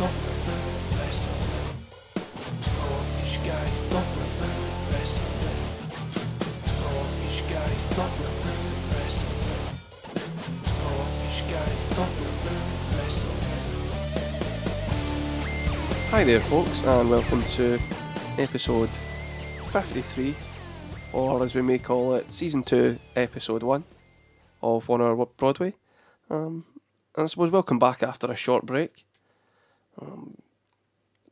guys guys guys wrestling. Hi there, folks, and welcome to episode 53, or as we may call it, season 2, episode 1 of One Hour Broadway. Um, and I suppose welcome back after a short break. Um,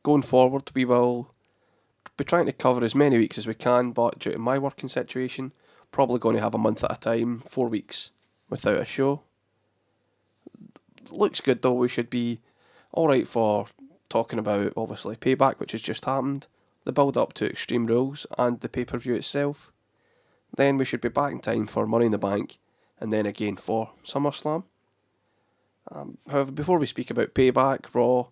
going forward, we will be trying to cover as many weeks as we can, but due to my working situation, probably going to have a month at a time, four weeks without a show. Looks good though, we should be alright for talking about obviously Payback, which has just happened, the build up to Extreme Rules, and the pay per view itself. Then we should be back in time for Money in the Bank, and then again for SummerSlam. Um, however, before we speak about Payback, Raw,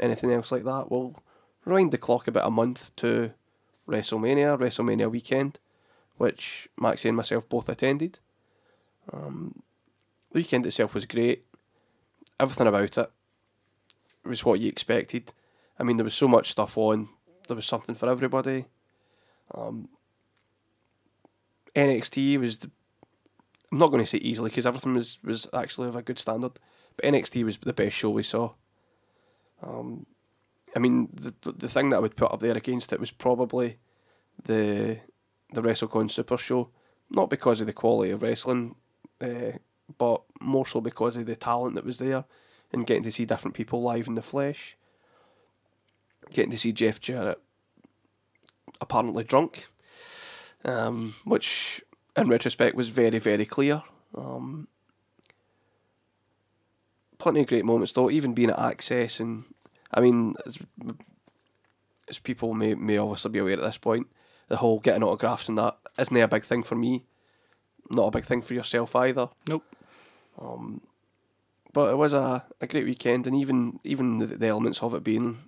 anything else like that, we'll rewind the clock about a month to WrestleMania, WrestleMania weekend, which Maxie and myself both attended. Um, the weekend itself was great. Everything about it was what you expected. I mean, there was so much stuff on. There was something for everybody. Um, NXT was the. I'm not going to say easily because everything was, was actually of a good standard, but NXT was the best show we saw. Um, I mean, the, the thing that I would put up there against it was probably the the WrestleCon Super Show, not because of the quality of wrestling, uh, but more so because of the talent that was there and getting to see different people live in the flesh. Getting to see Jeff Jarrett apparently drunk, um, which in retrospect was very, very clear. Um, plenty of great moments though, even being at Axxess and I mean, as, as people may may obviously be aware at this point, the whole getting autographs and that isn't a big thing for me. Not a big thing for yourself either. Nope. Um, but it was a, a great weekend, and even even the, the elements of it being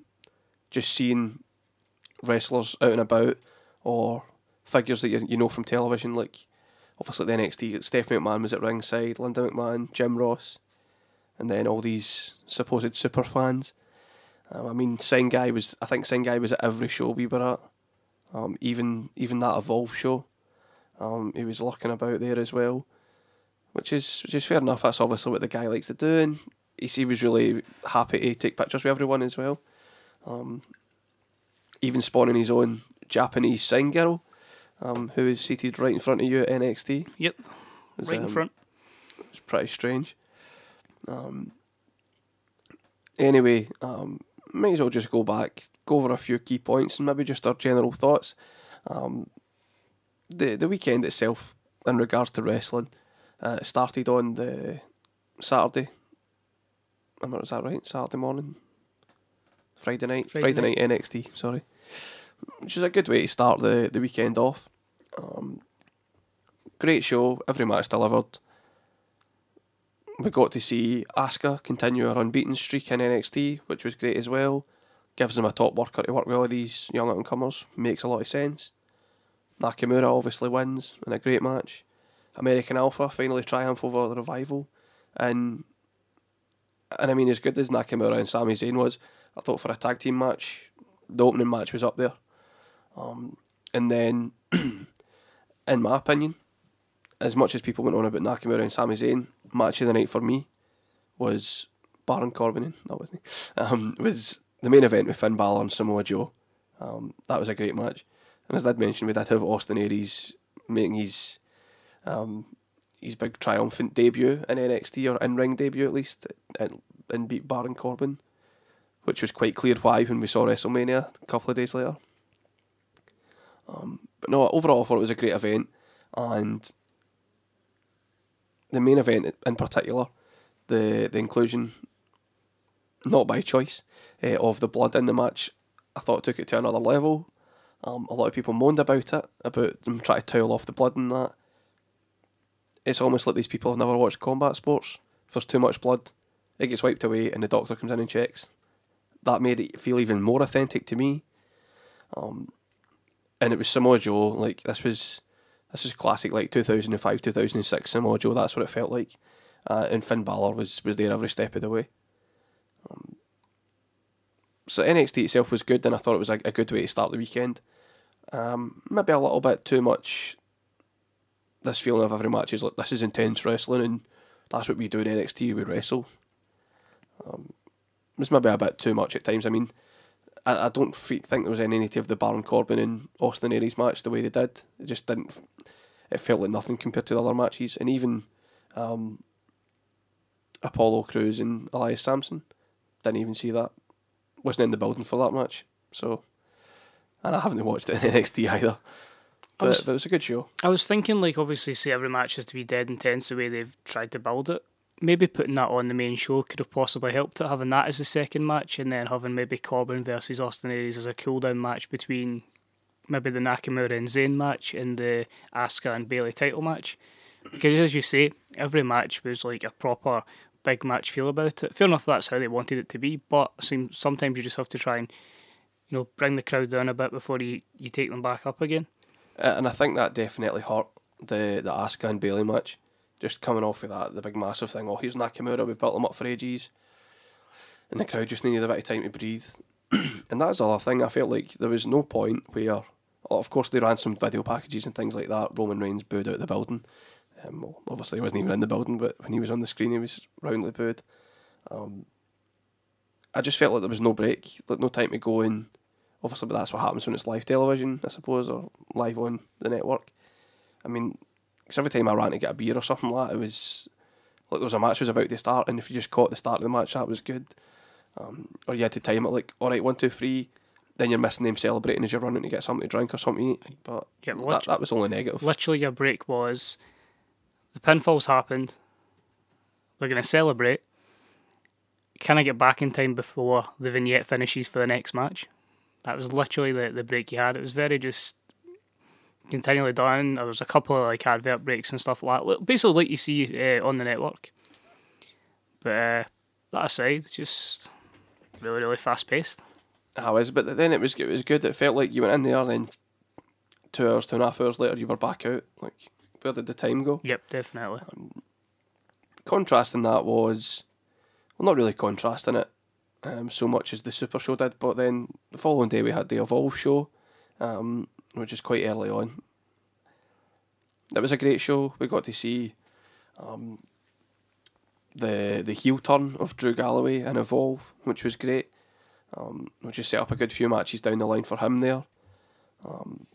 just seeing wrestlers out and about or figures that you, you know from television, like obviously the NXT, Stephanie McMahon was at ringside, Linda McMahon, Jim Ross, and then all these supposed super fans. Um, I mean, Sign Guy was, I think Sign Guy was at every show we were at, um, even even that Evolve show. Um, he was lurking about there as well, which is which is fair enough. That's obviously what the guy likes to do, and he, he was really happy to take pictures with everyone as well. Um, even spawning his own Japanese sign girl, um, who is seated right in front of you at NXT. Yep. It's, right in um, front. It's pretty strange. Um, anyway, um, might as well just go back, go over a few key points, and maybe just our general thoughts. Um, the the weekend itself, in regards to wrestling, uh, started on the Saturday. Am I- Is that right? Saturday morning, Friday night, Friday Friday, night. NXT. Sorry, which is a good way to start the the weekend off. Um, great show, every match delivered we got to see Asuka continue her unbeaten streak in NXT, which was great as well. Gives them a top worker to work with all these young up and comers. Makes a lot of sense. Nakamura obviously wins in a great match. American Alpha finally triumph over the revival. And and I mean as good as Nakamura and Sami Zayn was, I thought for a tag team match, the opening match was up there. Um, and then in my opinion, as much as people went on about Nakamura and Sami Zayn, match of the night for me was Baron Corbin. That wasn't he. Um, was the main event with Finn Balor and Samoa Joe. Um, that was a great match. And as I'd mentioned, we did have Austin Aries making his um, his big triumphant debut in NXT or in ring debut at least, and, and beat Baron Corbin, which was quite clear why when we saw WrestleMania a couple of days later. Um, but no, overall, I thought it was a great event, and the main event in particular, the the inclusion, not by choice, uh, of the blood in the match, I thought took it to another level. Um, a lot of people moaned about it, about them trying to towel off the blood and that. It's almost like these people have never watched combat sports. If there's too much blood, it gets wiped away and the doctor comes in and checks. That made it feel even more authentic to me. Um, and it was Samoa Joe, like this was this is classic like 2005, 2006 Samoa Joe, that's what it felt like. Uh, and Finn Balor was, was there every step of the way. Um, so NXT itself was good, and I thought it was a, a good way to start the weekend. Um, maybe a little bit too much. This feeling of every match is like this is intense wrestling, and that's what we do in NXT. We wrestle. Um, it was maybe a bit too much at times. I mean, I, I don't think there was any of the Baron Corbin and Austin Aries match the way they did. It just didn't. It felt like nothing compared to the other matches, and even um, Apollo Crews and Elias Samson didn't even see that. Wasn't in the building for that match, so and I haven't watched it in NXT either. But, was- but it was a good show. I was thinking, like, obviously, see every match has to be dead intense the way they've tried to build it. Maybe putting that on the main show could have possibly helped it, having that as the second match, and then having maybe Corbin versus Austin Aries as a cool down match between maybe the Nakamura and Zayn match and the Asuka and Bayley title match. Because, as you say, every match was like a proper big match feel about it. Fair enough, that's how they wanted it to be, but some- sometimes you just have to try and you know bring the crowd down a bit before you, you take them back up again. Uh, and I think that definitely hurt the the Asuka and Bayley match. Just coming off of that, the big massive thing. Oh, here's Nakamura. We've built him up for ages, and the crowd just needed a bit of time to breathe. and that's the other thing. I felt like there was no point where, of course, they ran some video packages and things like that. Roman Reigns booed out the building. Um, well, obviously, he wasn't even in the building, but when he was on the screen, he was roundly booed. Um, I just felt like there was no break, like no time to go in. Obviously, but that's what happens when it's live television, I suppose, or live on the network. I mean, because every time I ran to get a beer or something like that, it was like there was a match was about to start, and if you just caught the start of the match, that was good. Um, or you had to time it like, all right, one, two, three. Then you're missing them celebrating as you're running to get something to drink or something to eat. But Yeah, that, that was only negative. literally your break was the pinfalls happened. They're going to celebrate. Can I get back in time before the vignette finishes for the next match? That was literally the, the break you had. It was very just continually done. There was a couple of like advert breaks and stuff like that. Basically, like you see uh, on the network. But uh, that aside, just really, really fast paced. How is? But then it was it was good. It felt like you went in there, then two hours, two and a half hours later, you were back out. Like where did the time go? Yep, definitely. Contrasting that was, well, not really contrasting it um, so much as the Super Show did, but then the following day we had the Evolve show, um, which is quite early on. It was a great show. We got to see um, the the heel turn of Drew Galloway and Evolve, which was great. Um, which just set up a good few matches down the line for him there. Um,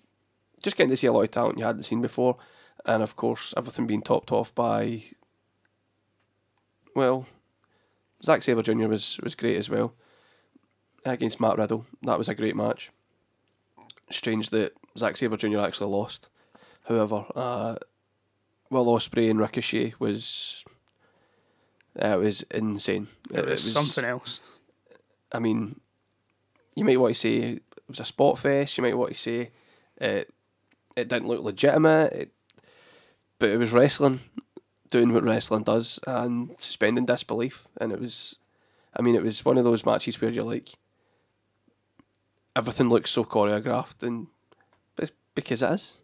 just getting to see a lot of talent you hadn't seen before, and of course everything being topped off by well, Zack Sabre Jr. was was great as well against Matt Riddle. That was a great match. Strange that Zack Sabre Jr. actually lost. However, uh, Will Ospreay and Ricochet was uh, it was insane. It was, something else. I mean, you might want to say it was a spot fest. You might want to say it it didn't look legitimate. It, but it was wrestling, doing what wrestling does, and suspending disbelief. And it was, I mean, it was one of those matches where you're like, everything looks so choreographed, and it's because it is.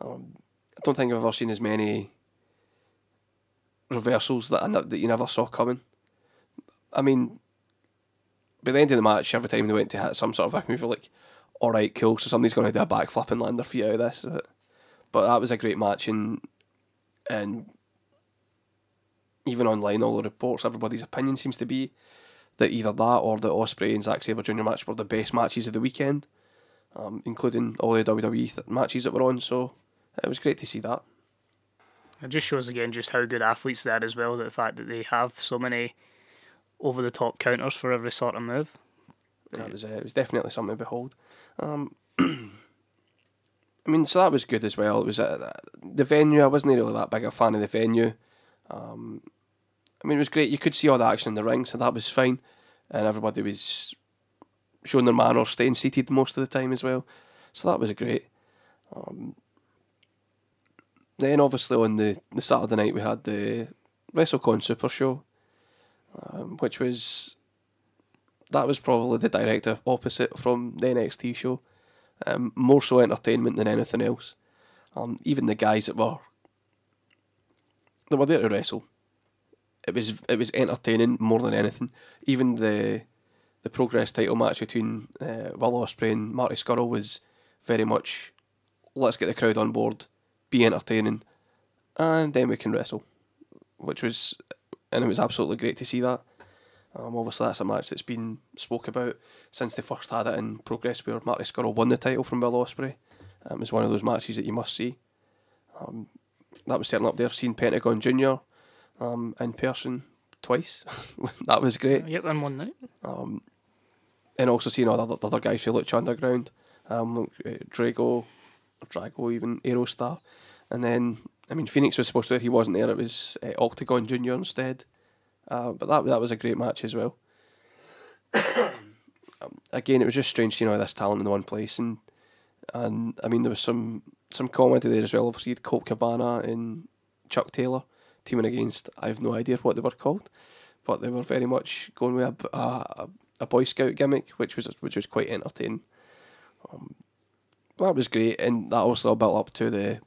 Um, I don't think I've ever seen as many reversals that I, that you never saw coming. I mean, by the end of the match, every time they went to hit some sort of back move, you're like, all right, cool. So somebody's going to do a backflip and land their feet out of this. But, but that was a great match, and and even online, all the reports, everybody's opinion seems to be that either that or the Ospreay and Zack Sabre Jr. match were the best matches of the weekend, um, including all the WWE th- matches that were on. So it was great to see that. It just shows again just how good athletes they are as well. The fact that they have so many over the top counters for every sort of move. It was uh, it was definitely something to behold. Um, I mean, so that was good as well. It was uh, the venue. I wasn't really that big a fan of the venue. Um, I mean, it was great. You could see all the action in the ring, so that was fine, and everybody was showing their manners, staying seated most of the time as well. So that was great. Um, then obviously on the, the Saturday night we had the WrestleCon Super Show, um, which was that was probably the director opposite from the NXT show. Um, more so entertainment than anything else. Um, even the guys that were that were there to wrestle, it was it was entertaining more than anything. Even the the Progress title match between uh, Will Ospreay and Marty Scurll was very much let's get the crowd on board, be entertaining, and then we can wrestle, which was and it was absolutely great to see that. Um, obviously, that's a match that's been spoke about since they first had it in Progress, where Marty Scurll won the title from Will Ospreay. Um, it was one of those matches that you must see. Um, that was certainly up there. I've seen Pentagon Junior um, in person twice. that was great. Yep, in one night. Um, and also seeing all the other, the other guys who Lucha Underground, um, uh, Drago, Drago, even Aerostar, and then I mean Fenix was supposed to. He wasn't there. It was uh, Octagon Junior instead. Uh, but that that was a great match as well. um, again, it was just strange seeing all this talent in one place, and and I mean there was some some comedy there as well. Obviously, you had Colt Cabana and Chuck Taylor teaming against. I have no idea what they were called, but they were very much going with a, a, a Boy Scout gimmick, which was which was quite entertaining. Um, that was great, and that also built up to the.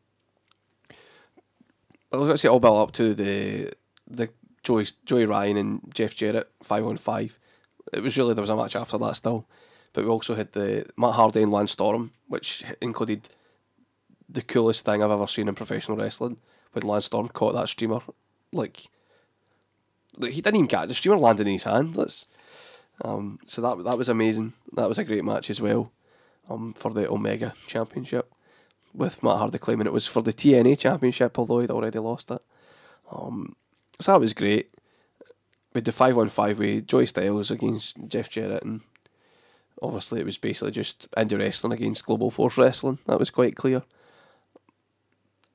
I was going to say all built up to the the Joey Joey Ryan and Jeff Jarrett five on five. It was really there was a match after that still, but we also had the Matt Hardy and Lance Storm, which included the coolest thing I've ever seen in professional wrestling when Lance Storm caught that streamer. Like, he didn't even catch the streamer landed in his hand. That's um, so that that was amazing. That was a great match as well. Um, for the Omega Championship, with Matt Hardy claiming it was for the TNA Championship, although he'd already lost it. Um, so that was great. With the five on five with Joey Styles against Jeff Jarrett, and obviously it was basically just indie wrestling against Global Force Wrestling. That was quite clear.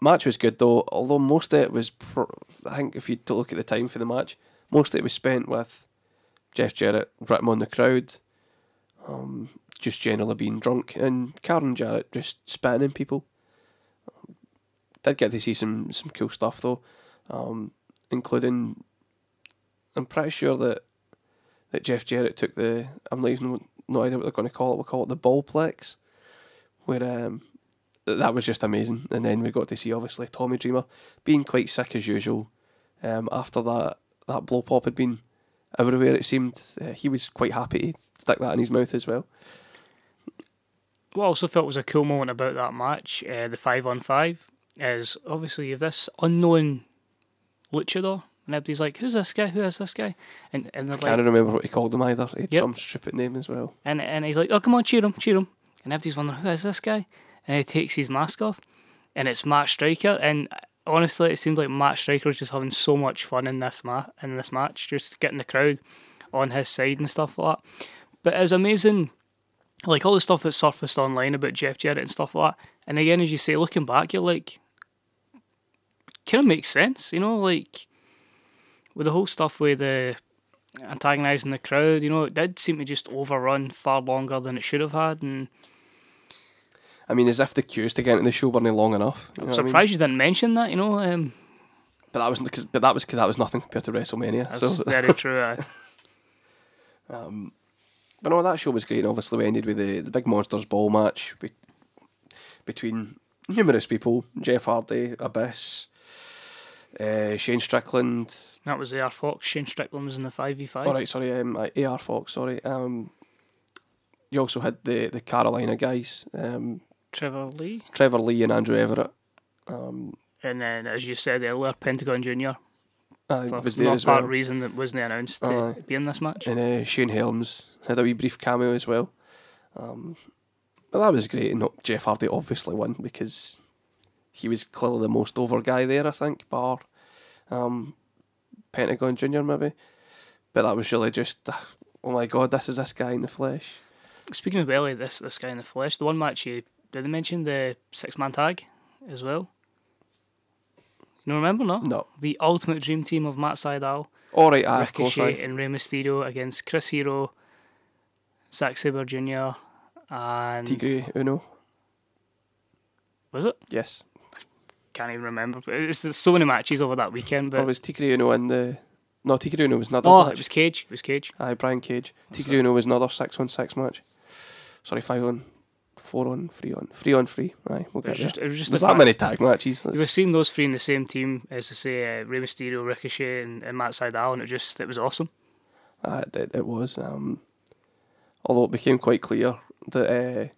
Match was good though, although most of it was. Pr- I think if you look at the time for the match, most of it was spent with Jeff Jarrett ripping on the crowd, um, just generally being drunk, and Karen Jarrett just spitting in people. Did get to see some some cool stuff though, um, including. I'm pretty sure that that Jeff Jarrett took the. I'm not even no idea what they're going to call it. We'll call it the ballplex, where um, that was just amazing. And then we got to see obviously Tommy Dreamer being quite sick as usual. Um, after that that blow pop had been everywhere, it seemed uh, he was quite happy to stick that in his mouth as well. What I also felt was a cool moment about that match, uh, the five on five, is obviously you have this unknown luchador, and everybody's like, "Who's this guy? Who is this guy?" And and they're like, "I Can't remember what he called him either. He had Yep. some stupid name as well. and and he's like, "Oh, come on, cheer him, cheer him," and everybody's wondering, "Who is this guy?" And he takes his mask off, and it's Matt Striker, and honestly, it seemed like Matt Striker was just having so much fun in this ma- in this match, just getting the crowd on his side and stuff like that. But it was amazing, like all the stuff that surfaced online about Jeff Jarrett and stuff like that. And again, as you say, looking back, you're like, kind of makes sense, you know, like with the whole stuff with the antagonising the crowd, you know, it did seem to just overrun far longer than it should have had, and I mean, as if the queues to get into the show weren't long enough. I'm what I mean? surprised you didn't mention that, you know. Um, But that was because, but that was because that was nothing compared to WrestleMania. that's So very true. Um, but no, that show was great. And obviously, we ended with the, the big monsters ball match be, between numerous people: Jeff Hardy, Abyss, uh, Shane Strickland. that was AR Fox. Shane Strickland was in the five v five. All right, sorry, um, uh, AR Fox. Sorry. Um, you also had the the Carolina guys, um, Trevor Lee, Trevor Lee and Andrew Everett. Um, and then as you said earlier, Pentagon Junior. I For was there not as part well. reason that wasn't announced to Aye. be in this match. and uh, Shane Helms had a wee brief cameo as well. Um, but that was great. And Jeff Hardy obviously won because he was clearly the most over guy there, I think, bar um, Pentagon Junior maybe. But that was really just, uh, oh my god, this is this guy in the flesh. Speaking of Belly, this this guy in the flesh, the one match you did they mention the six man tag as well? You remember no? No, The ultimate dream team of Matt Sydal, all right, aye, of course, Ricochet, aye. and Rey Mysterio against Chris Hero, Zack Sabre Jr. and Tigre Uno, was it? yes. Can't even remember. It's there's so many matches over that weekend. But was Tigre Uno in the? No, Tigre Uno was another oh, match. it was Cage. It was Cage. Aye, Brian Cage. Tigre Uno was another six on six match. Sorry, five on, four on, three on, three on three. Aye, we'll It get was there. just, it was just There's that many tag matches. We were seeing those three in the same team, as I say, uh, Rey Mysterio, Ricochet, and, and Matt Sydal, and it just it was awesome. Uh, it, it was. Um, although it became quite clear that uh,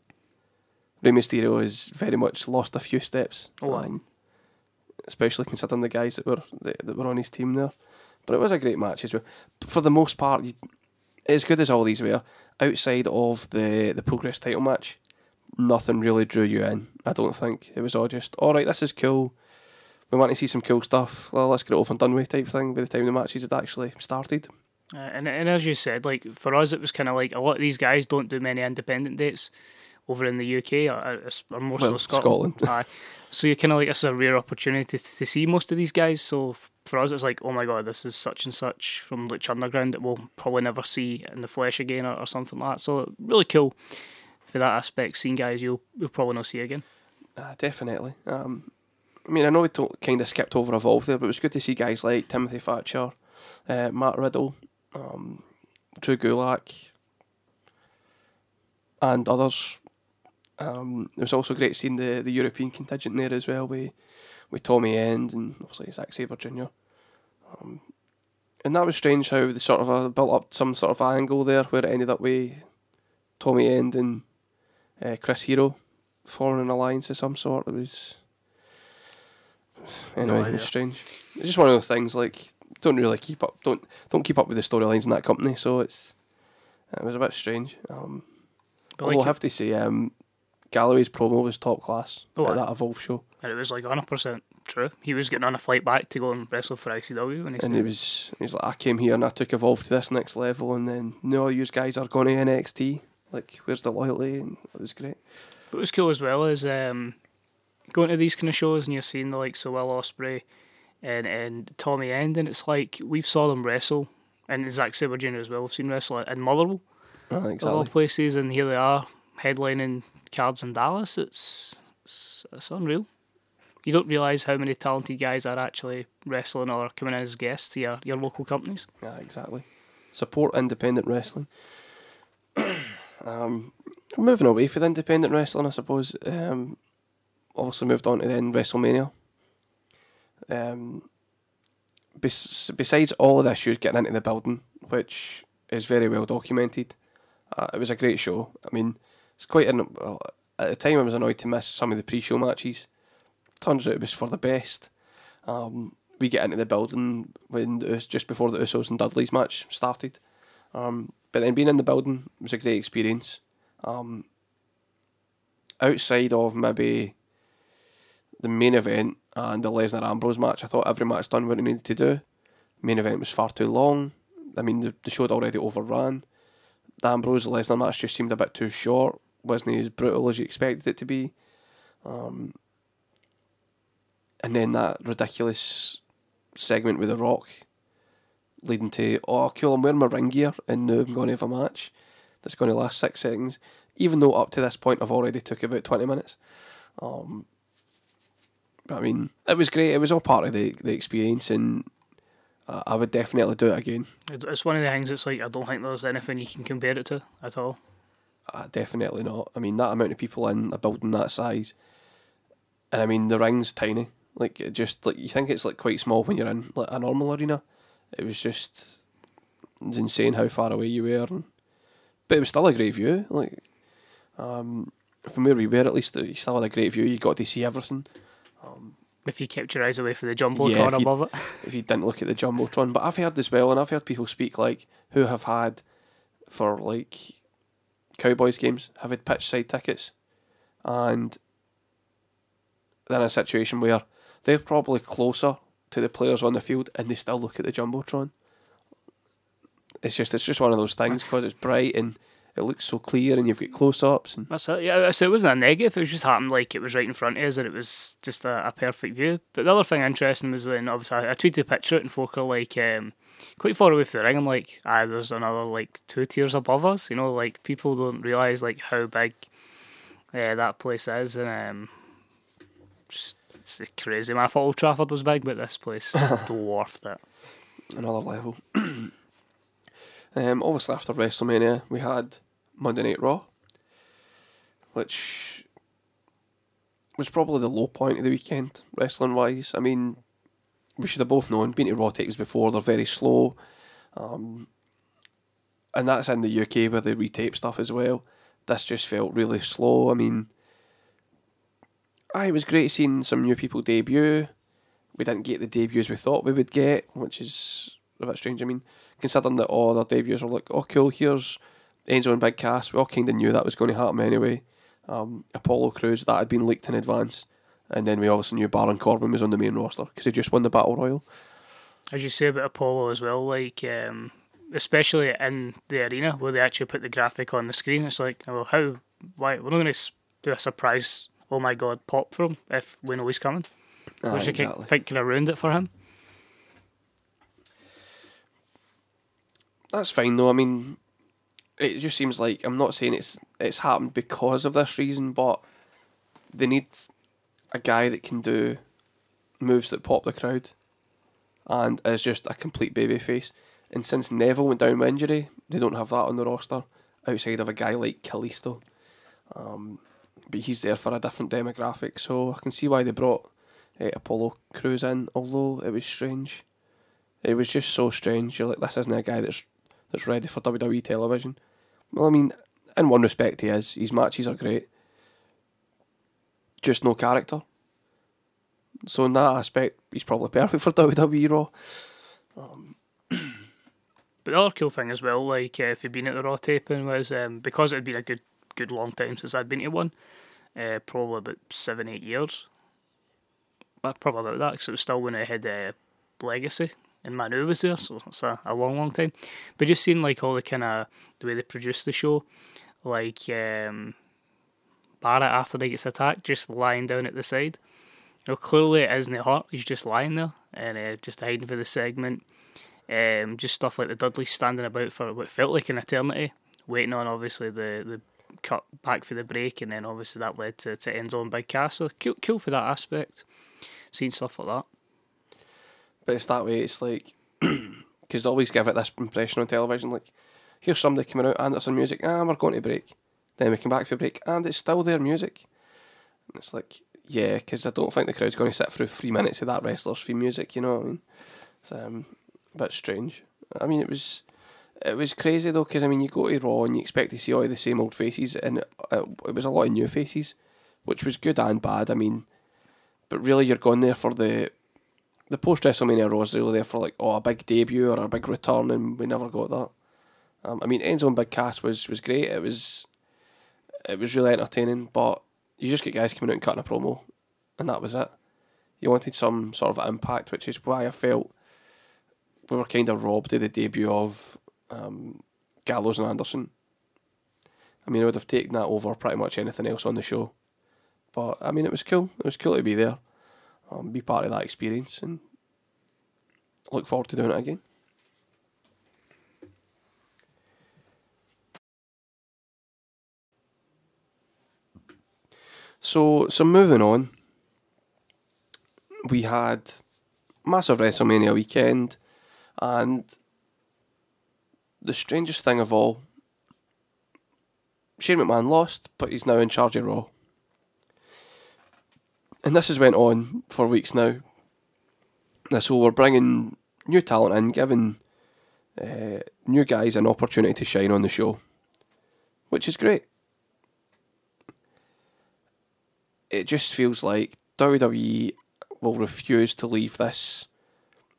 Rey Mysterio has very much lost a few steps. Oh, aye. Especially considering the guys that were that, that were on his team there. But it was a great match as well. For the most part, you, as good as all these were, outside of the the Progress title match, nothing really drew you in. I don't think it was all just all right. This is cool. We want to see some cool stuff. Well, let's get it over and done with type thing. By the time the matches had actually started, Uh, and and as you said, like for us, it was kind of like a lot of these guys don't do many independent dates over in the UK or, or s- or more Well, so Scotland. Scotland. Aye. So you're kind of like it's a rare opportunity to, to see most of these guys. So for us, it's like, oh my god, this is such and such from Lucha Underground that we'll probably never see in the flesh again or, or something like that. So really cool for that aspect. Seeing guys you'll you'll probably not see again. uh, definitely. Um, I mean, I know we kind of skipped over Evolve there, but it was good to see guys like Timothy Thatcher, uh, Matt Riddle, um, Drew Gulak, and others. Um, it was also great seeing the, the European contingent there as well with, with Tommy End and obviously Zack Sabre Jr. Um, and that was strange how they sort of uh, built up some sort of angle there where it ended up with Tommy End and uh, Chris Hero forming an alliance of some sort. It was anyway, it was strange. It's just one of those things like don't really keep up don't don't keep up with the storylines in that company, so it's it was a bit strange. Um, But although like, I have to say, um, Galloway's promo was top class Oh, at that Evolve show, and it was like 100 percent true. He was getting on a flight back to go and wrestle for ICW, and he and was he's like I came here and I took Evolve to this next level, and then no, you guys are going to NXT. Like, where's the loyalty? And it was great. But what's cool as well is um, going to these kind of shows and you're seeing the likes of Will Ospreay and and Tommy End, and it's like we've saw them wrestle, and Zack Sabre Jr. as well. We've seen wrestle in Motherwell, all exactly. places, and here they are headlining cards in Dallas. It's it's, it's unreal. You don't realise how many talented guys are actually wrestling or coming in as guests to your, your local companies. Yeah, exactly. Support independent wrestling. um, moving away from independent wrestling, I suppose. Um, obviously moved on to then WrestleMania. Um, bes- besides all of the issues getting into the building, which is very well documented, uh, it was a great show. I mean, it's quite an. At the time, I was annoyed to miss some of the pre-show matches. Turns out it was for the best. Um, we get into the building when just before the Usos and Dudley's match started. Um, but then being in the building was a great experience. Um, outside of maybe the main event and the Lesnar Ambrose match, I thought every match done what it needed to do. Main event was far too long. I mean, the, the show had already overran. The Ambrose Lesnar match just seemed a bit too short. Wasn't as brutal as you expected it to be. Um, and then that ridiculous segment with The Rock leading to, oh, cool, I'm wearing my ring gear and now I'm going to have a match that's going to last six seconds, even though up to this point I've already took about 20 minutes. Um, but I mean, it was great. It was all part of the, the experience and I would definitely do it again. It's one of the things that's like I don't think there's anything you can compare it to at all. Uh, definitely not. I mean, that amount of people in a building that size, and I mean the ring's tiny. Like it just like you think it's like quite small when you're in like a normal arena. It was just it's insane how far away you were, and, but it was still a great view. Like um, from where we were, at least you still had a great view. You got to see everything. If you kept your eyes away from the jumbotron Yeah, you- above it. if you didn't look at the jumbotron. But I've heard as well, and I've heard people speak like who have had for like Cowboys games have had pitch side tickets, and they're in a situation where they're probably closer to the players on the field, and they still look at the jumbotron. It's just it's just one of those things because it's bright and it looks so clear, and you've got close ups and That's it. Yeah, so it wasn't a negative. It just happened like it was right in front of us, and it was just a, a perfect view. But the other thing interesting was when obviously I, tweeted a picture and folk are like um, quite far away from the ring. I'm like, ah, there's another like two tiers above us. You know, like people don't realize like how big uh, that place is, and um, just it's crazy. Man, I thought Old Trafford was big, but this place dwarfed it. another level. um, obviously, after WrestleMania, we had Monday Night Raw, which was probably the low point of the weekend, wrestling wise. I mean, we should have both known, been to Raw tapes before, they're very slow. Um, and that's in the UK where they retape stuff as well. This just felt really slow. I mean, I it was great seeing some new people debut. We didn't get the debuts we thought we would get, which is a bit strange. I mean, considering that all their debuts were like, oh, cool, here's Enzo and Big Cass. We all kind of knew that was going to happen anyway. Um, Apollo Crews, that had been leaked in advance. And then we obviously knew Baron Corbin was on the main roster because he just won the Battle Royal. As you say about Apollo as well, like um, especially in the arena where they actually put the graphic on the screen, it's like, well, how? Why we're not going to do a surprise? Oh my god, pop from if we know he's coming. Aye, Which I exactly. think kind of ruined it for him. That's fine though. I mean, it just seems like I'm not saying it's it's happened because of this reason, but they need a guy that can do moves that pop the crowd, and is just a complete baby face. And since Neville went down with injury, they don't have that on the roster outside of a guy like Kalisto. Um, but he's there for a different demographic, so I can see why they brought uh, Apollo Crews in. Although it was strange, it was just so strange. You're like, this isn't a guy that's that's ready for WWE television. Well, I mean, in one respect, he is. His matches are great. Just no character. So in that aspect, he's probably perfect for WWE Raw. But the other cool thing as well, like uh, if you've been at the Raw taping, was um, because it had been a good, good long time since I'd been to one, uh, probably about seven, eight years. But probably about that, because it was still when I had uh, Legacy and Manu was there, so it's a, a long, long time. But just seeing like all the kind of the way they produced the show, like um, Barrett after he gets attacked, just lying down at the side. You know, clearly it isn't hurt. He's just lying there and uh, just hiding for the segment. Um, just stuff like the Dudley standing about for what felt like an eternity, waiting on obviously the, the cut back for the break, and then obviously that led to, to Enzo and Big Cass. So cool, cool for that aspect. Seeing stuff like that. But it's that way, it's like, because they always give it this impression on television like, here's somebody coming out and it's on music, ah, we're going to break. Then we come back for a break and it's still their music. And it's like, yeah, because I don't think the crowd's going to sit through three minutes of that wrestler's theme music, you know what I mean? It's um, a bit strange. I mean, it was it was crazy though, because I mean, you go to Raw and you expect to see all the same old faces, and it, it, was a lot of new faces, which was good and bad. I mean, but really, you're going there for the the post WrestleMania Raws. Were there for like oh a big debut or a big return, and we never got that. Um, I mean, Enzo and Big Cass was was great. It was it was really entertaining, but you just get guys coming out and cutting a promo, and that was it. You wanted some sort of impact, which is why I felt we were kind of robbed of the debut of um, Gallows and Anderson. I mean, I would have taken that over pretty much anything else on the show. But I mean, it was cool. It was cool to be there, um, be part of that experience, and look forward to doing it again. So, so moving on, we had massive WrestleMania weekend, and the strangest thing of all, Shane McMahon lost, but he's now in charge of Raw. And this has went on for weeks now. So we're bringing new talent in, giving uh, new guys an opportunity to shine on the show, which is great. It just feels like WWE will refuse to leave this.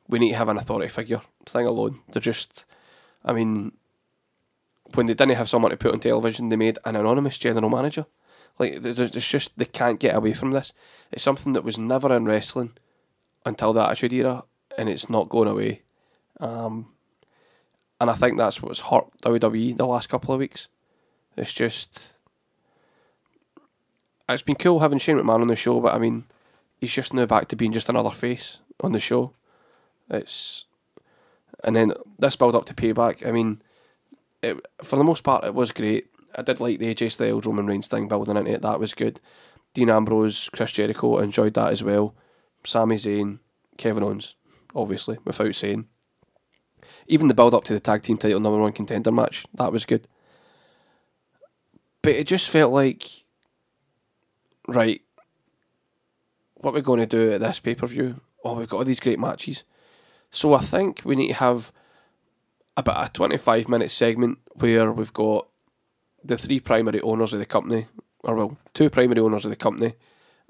We need to have an authority figure thing alone. They're just, I mean, when they didn't have someone to put on television, they made an anonymous general manager. Like, there's just, they can't get away from this. It's something that was never in wrestling until the Attitude Era, and it's not going away. Um, and I think that's what's hurt WWE the last couple of weeks. It's just, it's been cool having Shane McMahon on the show, but I mean, he's just now back to being just another face on the show. It's, and then this build up to payback. I mean, it, for the most part, it was great. I did like the AJ Styles Roman Reigns thing building into it. That was good. Dean Ambrose, Chris Jericho, enjoyed that as well. Sami Zayn, Kevin Owens, obviously, without saying. Even the build up to the tag team title number one contender match, that was good. But it just felt like, right, what we're going to do at this pay per view? Oh, we've got all these great matches. So I think we need to have about a 25 minute segment where we've got the three primary owners of the company, or well, two primary owners of the company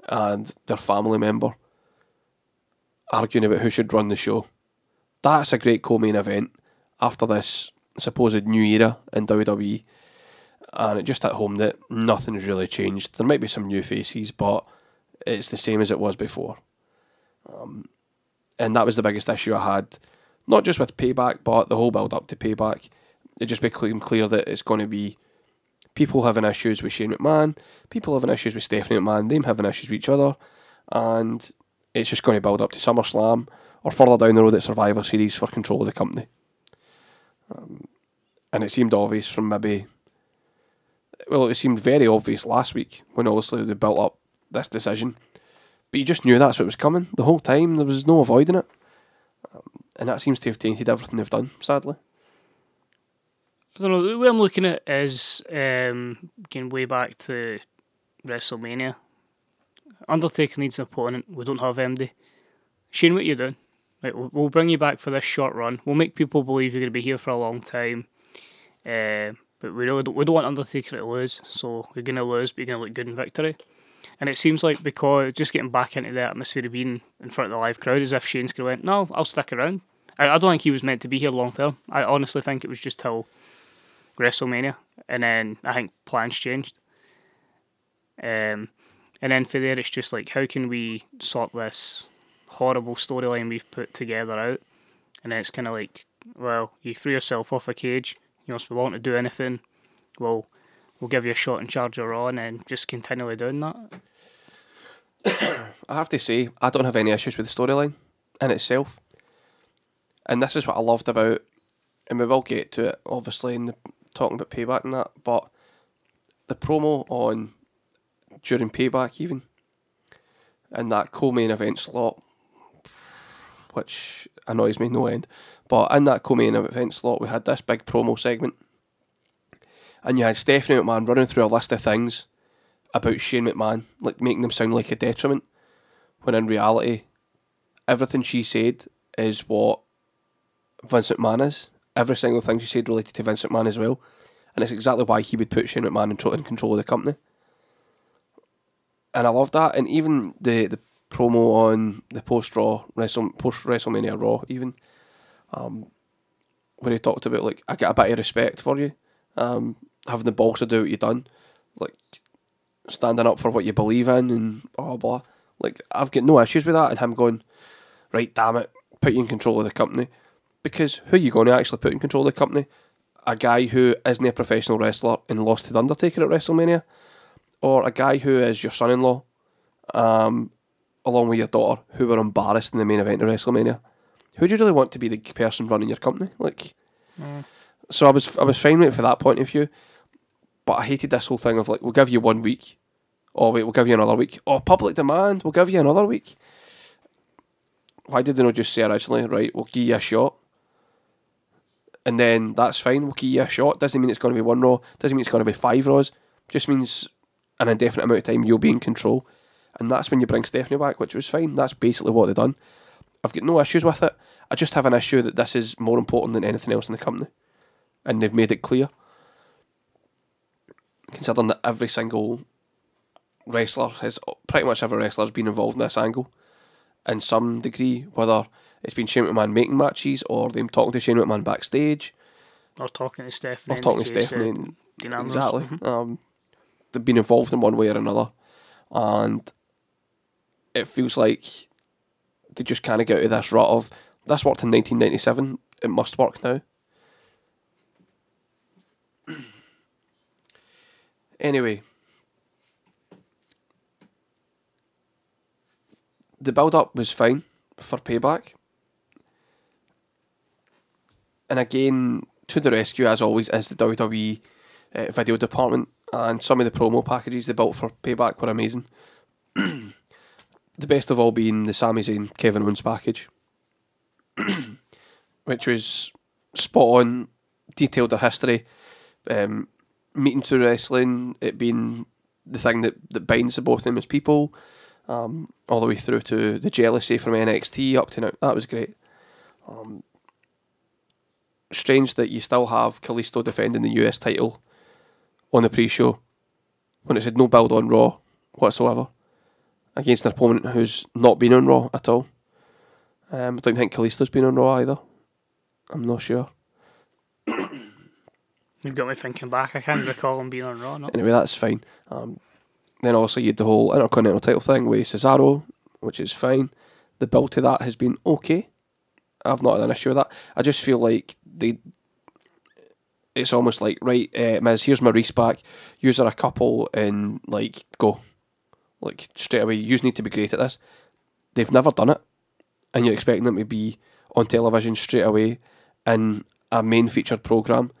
and their family member arguing about who should run the show. That's a great co main event after this supposed new era in WWE. And it just at home that nothing's really changed. There might be some new faces, but it's the same as it was before. Um, and that was the biggest issue I had, not just with payback, but the whole build up to payback. It just became clear that it's going to be people having issues with Shane McMahon, people having issues with Stephanie McMahon, them having issues with each other, and it's just going to build up to SummerSlam or further down the road at Survivor Series for control of the company. Um, and it seemed obvious from maybe, well, it seemed very obvious last week when obviously they built up this decision. But you just knew that's what was coming the whole time. There was no avoiding it. Um, and that seems to have tainted everything they've done, sadly. I don't know. The way I'm looking at is um, going way back to WrestleMania. Undertaker needs an opponent. We don't have MD. Shane, what you doing? We'll, we'll bring you back for this short run. We'll make people believe you're going to be here for a long time. Uh, but we really don't, we don't want Undertaker to lose, so you're going to lose, but you're going to look good in victory. And it seems like because just getting back into the atmosphere of being in front of the live crowd, as if Shane's went, no, I'll stick around. I, I don't think he was meant to be here long term. I honestly think it was just till WrestleMania, and then I think plans changed. Um, and then for there, it's just like, how can we sort this horrible storyline we've put together out? And then it's kind of like, well, you threw yourself off a cage. You must be wanting to do anything. Well, we'll give you a shot and charge her on, and just continually doing that. I have to say, I don't have any issues with the storyline in itself. And this is what I loved about, and we will get to it, obviously, in the talking about payback and that, but the promo on during payback even, and that co-main event slot, which annoys me no end. But in that co-main event slot, we had this big promo segment, and you had Stephanie McMahon running through a list of things about Shane McMahon, like making them sound like a detriment, when in reality, everything she said is what Vincent McMahon is. Every single thing she said related to Vincent McMahon as well, and it's exactly why he would put Shane McMahon in, control of the company. And I love that, and even the the promo on the post Raw Wrestle post WrestleMania Raw even, um, he talked about like I get a bit of respect for you, um, having the balls to do what you've done, like standing up for what you believe in and blah blah. Like I've got no issues with that, and him going, right, damn it, put you in control of the company, because who are you going to actually put in control of the company? A guy who isn't a professional wrestler and lost to the Undertaker at WrestleMania, or a guy who is your son-in-law, um, along with your daughter, who were embarrassed in the main event of WrestleMania. Who do you really want to be the person running your company? Like, mm. so I was I was fine with it for that point of view, but I hated this whole thing of like we'll give you one week, oh wait we'll give you another week, oh public demand we'll give you another week. Why did they not just say originally right we'll give you a shot, and then that's fine we'll give you a shot. Doesn't mean it's going to be one row Doesn't mean it's going to be five rows Just means an indefinite amount of time you'll be in control, and that's when you bring Stephanie back, which was fine. That's basically what they've done. I've got no issues with it. I just have an issue that this is more important than anything else in the company, and they've made it clear. Considering that every single wrestler has pretty much every wrestler has been involved in this angle, in some degree, whether it's been Shane McMahon making matches or them talking to Shane McMahon backstage, Or talking to Stephanie. or in talking to Stephanie. and- Dean Ambrose. exactly. Mhm. Um, they've been involved in one way or another, and it feels like they just kind of get of this rut of this worked in 1997. It must work now. anyway, the build up was fine for payback. And again, to the rescue, as always, is the WWE uh, video department. And some of the promo packages they built for payback were amazing. the best of all being the Sami Zayn Kevin Owens package, which was spot on, detailed their history, um, meeting through wrestling, it being the thing that, that binds the both of them as people, um, all the way through to the jealousy from NXT up to now. That was great. Um, strange that you still have Kalisto defending the US title on the pre-show when it said no build on Raw whatsoever against an opponent who's not been on Raw at all. Um, I don't think Kalisto's been on Raw either. I'm not sure. You've got me thinking back. I can't recall him being on Raw. No. Anyway, that's fine. Um, then also you had the whole Intercontinental title thing with Cesaro, which is fine. The build to that has been okay. I've not had an issue with that. I just feel like they. It's almost like right, uh, Miz. Here's Maryse back. Use her a couple and like go, like straight away. You need to be great at this. They've never done it, and you're expecting them to be on television straight away in a main featured program,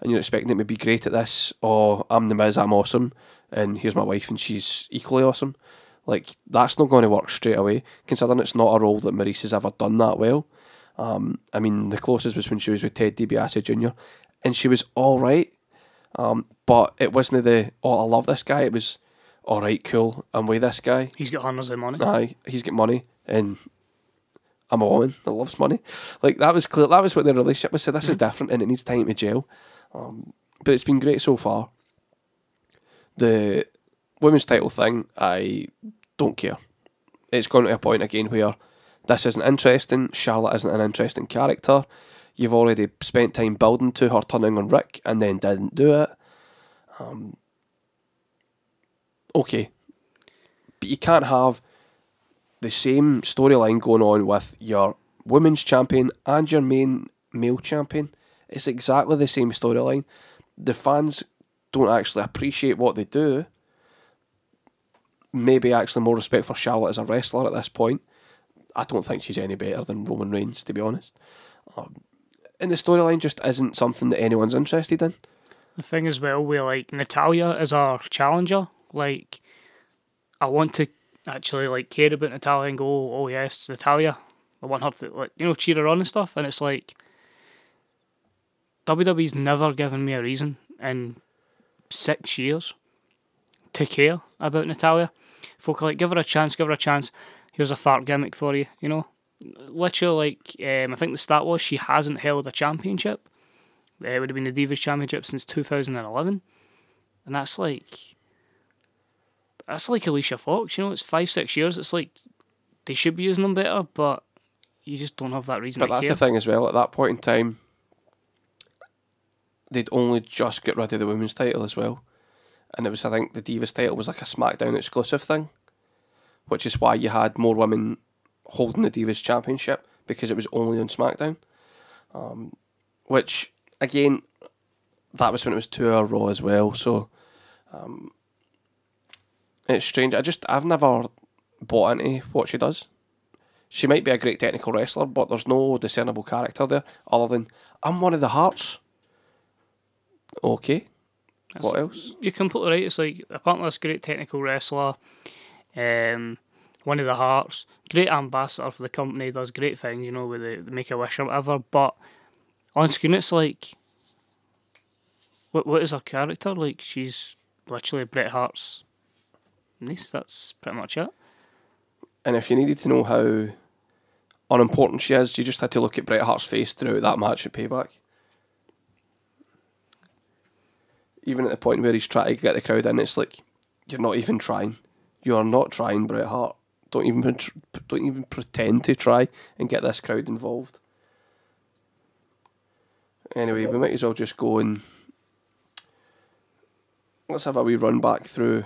and you're expecting them to be great at this. Or I'm the Miz. I'm awesome, and here's my wife, and she's equally awesome. Like that's not going to work straight away, considering it's not a role that Maryse has ever done that well. Um, I mean, the closest was when she was with Ted DiBiase Jr. and she was all right, um, but it wasn't the oh I love this guy. It was all right, cool. I'm with this guy. He's got hundreds of money. Aye, he's got money, and I'm a woman that loves money. Like that was clear. That was what their relationship was. So this is different, and it needs time to gel. Um, but it's been great so far. The women's title thing, I don't care. It's gone to a point again where this isn't interesting. Charlotte isn't an interesting character. You've already spent time building to her turning on Ric and then didn't do it. Um, okay, but you can't have the same storyline going on with your women's champion and your main male champion. It's exactly the same storyline. The fans don't actually appreciate what they do. Maybe actually more respect for Charlotte as a wrestler at this point. I don't think she's any better than Roman Reigns, to be honest. Um, and the storyline just isn't something that anyone's interested in. The thing as well, we like Natalya as our challenger. Like, I want to actually like care about Natalya and go, oh yes, Natalya. I want her to like you know cheer her on and stuff. And it's like WWE's never given me a reason in six years to care about Natalya. Folk are like, give her a chance, give her a chance. Here's a fart gimmick for you, you know. Literally, like um, I think the stat was she hasn't held a championship. Uh, it would have been the Divas Championship since 2011, and that's like that's like Alicia Fox. You know, it's five six years. It's like they should be using them better, but you just don't have that reason But that's care. the thing as well. At that point in time, they'd only just get rid of the women's title as well, and it was I think the Divas title was like a SmackDown exclusive thing, which is why you had more women holding the Divas Championship because it was only on SmackDown. Um, which again, that was when it was two hour Raw as well. So, um, it's strange. I just I've never bought into what she does. She might be a great technical wrestler, but there's no discernible character there other than I'm one of the Harts. Okay. what else? You're completely right. It's like apparently this great technical wrestler, um, one of the Harts, great ambassador for the company, does great things, you know, with the, the Make a Wish or whatever. But on screen, it's like, what what is her character? Like she's literally Bret Hart's niece. That's pretty much it. And if you needed to know how unimportant she is, you just had to look at Bret Hart's face throughout that match at Payback. Even at the point where he's trying to get the crowd in, it's like you're not even trying. You are not trying, Bret Hart. Don't even don't even pretend to try and get this crowd involved. Anyway, we might as well just go and let's have a wee run back through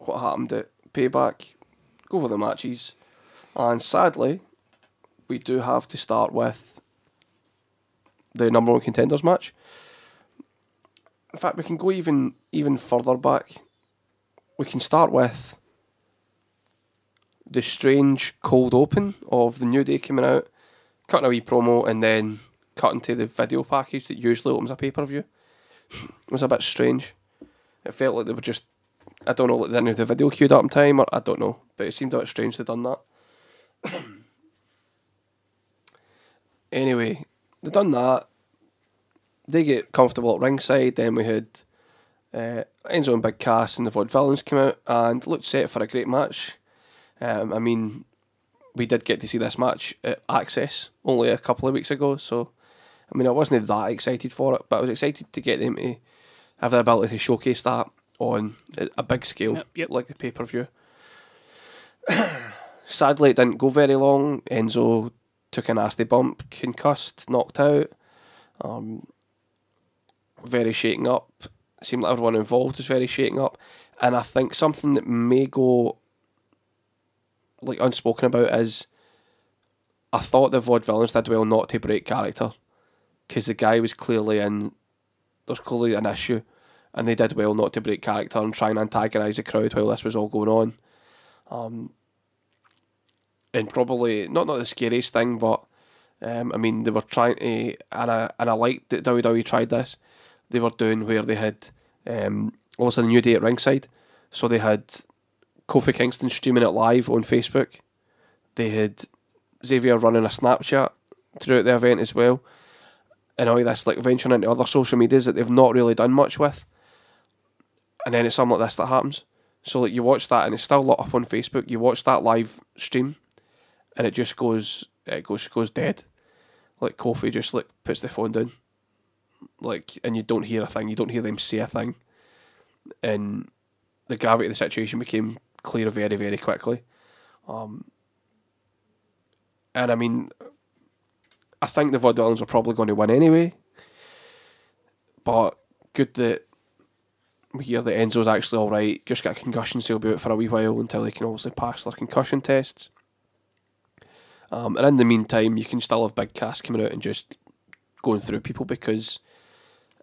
what happened at Payback. Go over the matches, and sadly, we do have to start with the number one contenders match. In fact, we can go even even further back. We can start with the strange cold open of the New Day coming out, cutting a wee promo, and then cutting to the video package that usually opens a pay per view. it was a bit strange. It felt like they were just, I don't know, they didn't the video queued up in time, or I don't know, but it seemed a bit strange they'd done that. anyway, they done that. They get comfortable at ringside. Then we had uh, Enzo and Big Cass and the Vaudevillains come out and looked set for a great match. Um, I mean, we did get to see this match at Axxess only a couple of weeks ago, so I mean, I wasn't that excited for it, but I was excited to get them to have the ability to showcase that on a- big scale, Yep, yep. like the pay per view. Sadly, it didn't go very long. Enzo took a nasty bump, concussed, knocked out. Um, very shaken up. Seemed like everyone involved was very shaken up, and I think something that may go like unspoken about is I thought the vaudevillains did well not to break character because the guy was clearly in. There's clearly an issue, and they did well not to break character and try and antagonise the crowd while this was all going on. Um, and probably not not the scariest thing, but um, I mean they were trying to, and I and I liked that WWE tried this. They were doing where they had um, also the new day at ringside, so they had Kofi Kingston streaming it live on Facebook. They had Xavier running a Snapchat throughout the event as well, and all this like venturing into other social medias that they've not really done much with. And then it's something like this that happens. So like you watch that and it's still lit up on Facebook. You watch that live stream, and it just goes it goes goes dead. Like Kofi just like puts the phone down, like and you don't hear a thing. You don't hear them say a thing, and the gravity of the situation became clear very very quickly. Um, and I mean, I think the Vaudevillains were probably going to win anyway. But good that we hear that Enzo's actually all right. Just got a concussion, so he'll be out for a wee while until they can obviously pass their concussion tests. Um, and in the meantime, you can still have Big Cass coming out and just going through people because